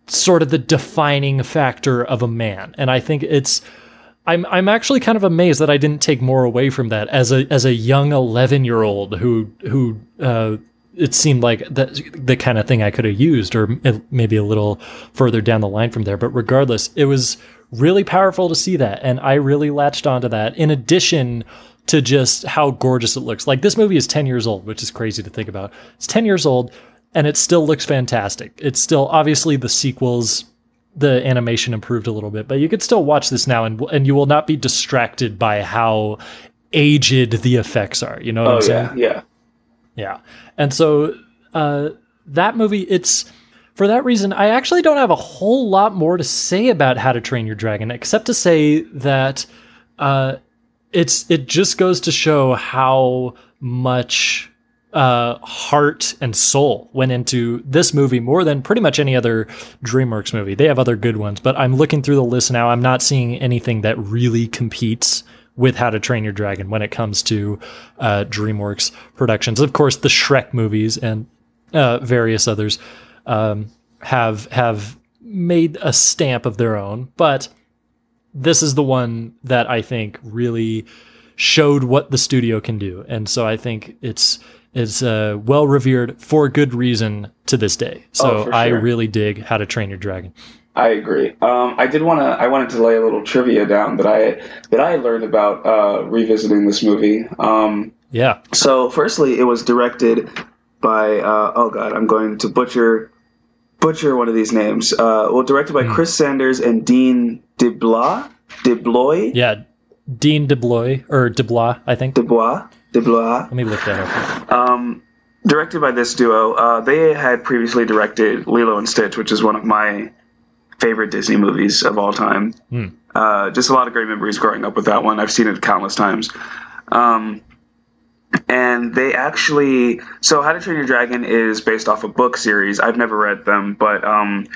sort of the defining factor of a man and i think it's i'm i'm actually kind of amazed that i didn't take more away from that as a as a young 11 year old who who uh it seemed like that the kind of thing I could have used, or maybe a little further down the line from there. But regardless, it was really powerful to see that, and I really latched onto that. In addition to just how gorgeous it looks, like this movie is ten years old, which is crazy to think about. It's ten years old, and it still looks fantastic. It's still obviously the sequels the animation improved a little bit, but you could still watch this now and and you will not be distracted by how aged the effects are. You know what Oh I'm saying? yeah, yeah. Yeah. And so uh, that movie, it's for that reason, I actually don't have a whole lot more to say about How to Train Your Dragon, except to say that uh, it's it just goes to show how much uh, heart and soul went into this movie more than pretty much any other DreamWorks movie. They have other good ones, but I'm looking through the list now. I'm not seeing anything that really competes with How to Train Your Dragon when it comes to uh, DreamWorks productions. Of course, the Shrek movies and uh, various others um, have have made a stamp of their own, but this is the one that I think really showed what the studio can do, and so I think it's it's uh, well revered for good reason to this day. So Oh, for I really dig How to Train Your Dragon. I agree. Um, I did want to. I wanted to lay a little trivia down that I that I learned about uh, revisiting this movie. Um, Yeah, so, firstly, it was directed by. Uh, oh God, I'm going to butcher butcher one of these names. Uh, well, directed by Chris Sanders and Dean DeBlois. DeBlois. yeah. Dean DeBlois or DeBlois, I think. DeBlois. DeBlois. Let me look that up. Um, directed by this duo. Uh, they had previously directed Lilo and Stitch, which is one of my favorite Disney movies of all time. Hmm. Uh, just a lot of great memories growing up with that one. I've seen it countless times. Um, and they actually, so How to Train Your Dragon is based off a book series. I've never read them, but um,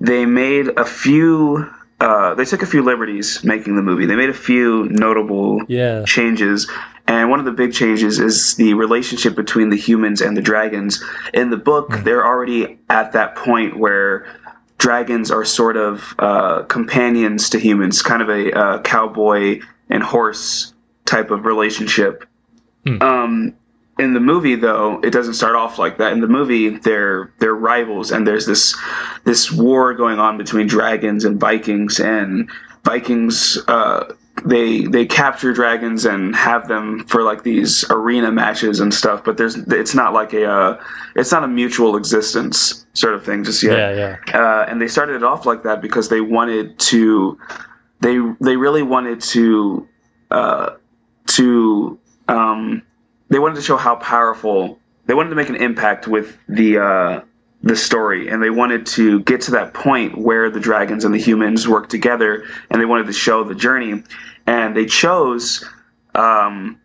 they made a few. Uh, they took a few liberties making the movie. They made a few notable Yeah. changes. And one of the big changes is the relationship between the humans and the dragons. In the book, they're already at that point where dragons are sort of uh, companions to humans, kind of a uh, cowboy and horse type of relationship. Um, in the movie, though, it doesn't start off like that. In the movie, they're they're rivals, and there's this this war going on between dragons and Vikings, and Vikings uh, they they capture dragons and have them for like these arena matches and stuff. But there's it's not like a uh, it's not a mutual existence sort of thing just yet. Yeah, yeah. Uh, and they started it off like that because they wanted to they they really wanted to uh, to um, they wanted to show how powerful they wanted to make an impact with the uh, the story and they wanted to get to that point where the dragons and the humans work together and they wanted to show the journey. And they chose um,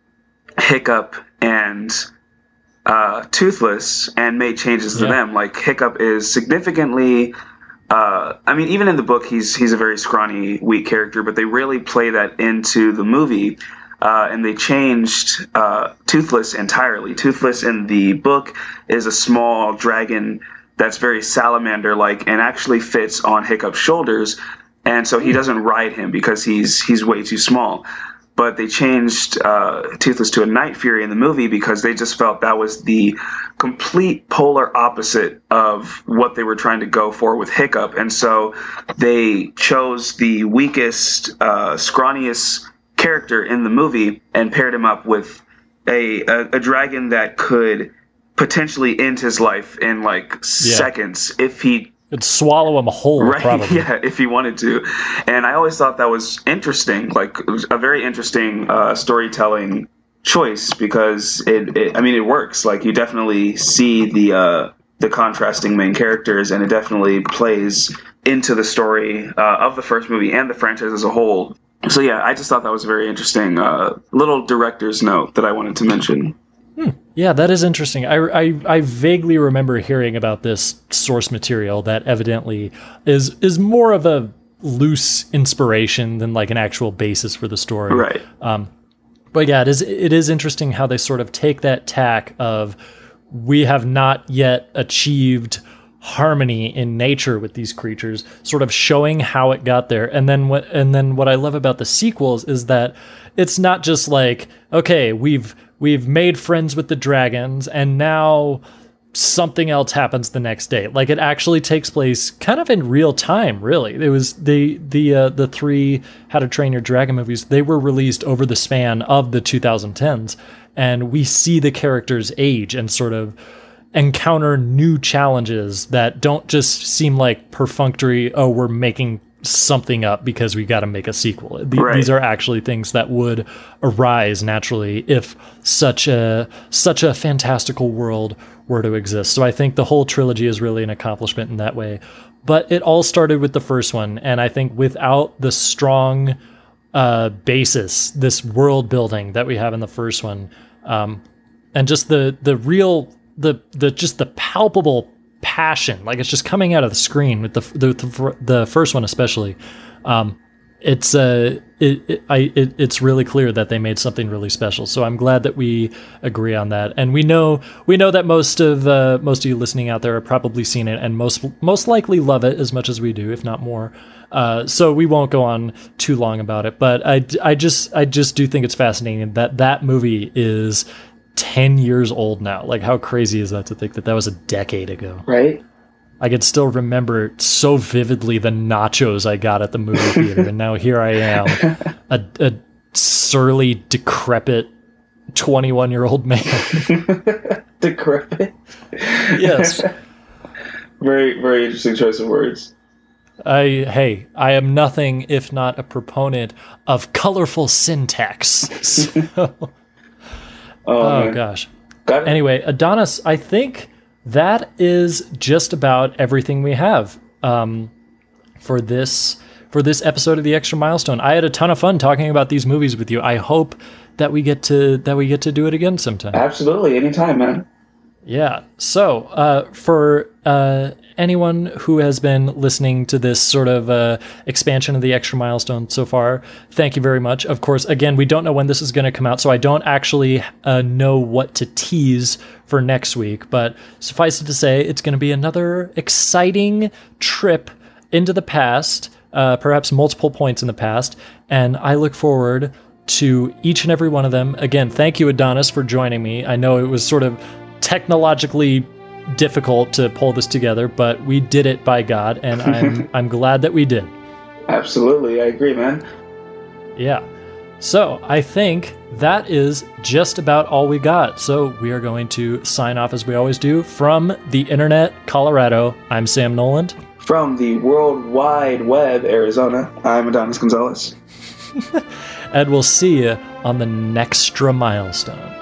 hiccup and uh, toothless and made changes to them. Like hiccup is significantly uh, I mean, even in the book, he's he's a very scrawny, weak character, but they really play that into the movie, uh, and they changed uh, Toothless entirely. Toothless in the book is a small dragon that's very salamander-like and actually fits on Hiccup's shoulders, and so he doesn't ride him because he's he's way too small. But they changed uh, Toothless to a Night Fury in the movie because they just felt that was the complete polar opposite of what they were trying to go for with Hiccup. And so they chose the weakest, uh, scrawniest character in the movie and paired him up with a, a, a dragon that could potentially end his life in like seconds if he It'd swallow him whole, right probably. yeah if he wanted to. And i always thought that was interesting like it was a very interesting uh, storytelling choice because it, it i mean it works. Like you definitely see the uh the contrasting main characters and it definitely plays into the story uh, of the first movie and the franchise as a whole. So yeah i just thought that was a very interesting uh, little director's note that i wanted to mention Yeah, that is interesting. I, I, I vaguely remember hearing about this source material that evidently is is more of a loose inspiration than like an actual basis for the story. right Um, but yeah, it is it is interesting how they sort of take that tack of we have not yet achieved harmony in nature with these creatures, sort of showing how it got there. And then what and then what I love about the sequels is that it's not just like, okay, we've we've made friends with the dragons and now something else happens the next day. Like it actually takes place kind of in real time, really. It was the the uh, the three How to Train Your Dragon movies. They were released over the span of the 2010s, and we see the characters age and sort of encounter new challenges that don't just seem like perfunctory. Oh, we're making something up because we got to make a sequel. Th- Right. These are actually things that would arise naturally if such a such a fantastical world were to exist. So I think the whole trilogy is really an accomplishment in that way. But it all started with the first one, and I think without the strong uh, basis, this world building that we have in the first one, um, and just the the real the the just the palpable passion, like it's just coming out of the screen with the the the, the first one especially. Um, it's uh, it, it, I, it, it's really clear that they made something really special. So I'm glad that we agree on that, and we know we know that most of uh, most of you listening out there have probably seen it, and most most likely love it as much as we do, if not more. Uh, so we won't go on too long about it, but I, I just I just do think it's fascinating that that movie is 10 years old now. Like how crazy is that to think that that was a decade ago? right I could still remember so vividly the nachos I got at the movie theater, and now here I am, a, a surly, decrepit, twenty-one-year-old man. decrepit yes, very very interesting choice of words I. Hey, I am nothing if not a proponent of colorful syntax. So, oh, oh gosh. Anyway, Adonis, I think that is just about everything we have um, for this for this episode of the Extra Milestone. I had a ton of fun talking about these movies with you. I hope that we get to that we get to do it again sometime. absolutely anytime man Yeah. So, uh, for uh, anyone who has been listening to this sort of uh, expansion of the extra milestone so far, thank you very much. Of course, again, we don't know when this is going to come out, so I don't actually uh, know what to tease for next week. But suffice it to say, it's going to be another exciting trip into the past, uh, perhaps multiple points in the past, and I look forward to each and every one of them. Again, thank you, Adonis, for joining me. I know it was sort of technologically difficult to pull this together, but we did it by God, and I'm I'm glad that we did. absolutely i agree man Yeah. So I think that is just about all we got. So we are going to sign off as we always do from the internet, Colorado. I'm Sam Noland. From the World Wide Web, Arizona, I'm Adonis Gonzalez. and we'll see you on the next milestone.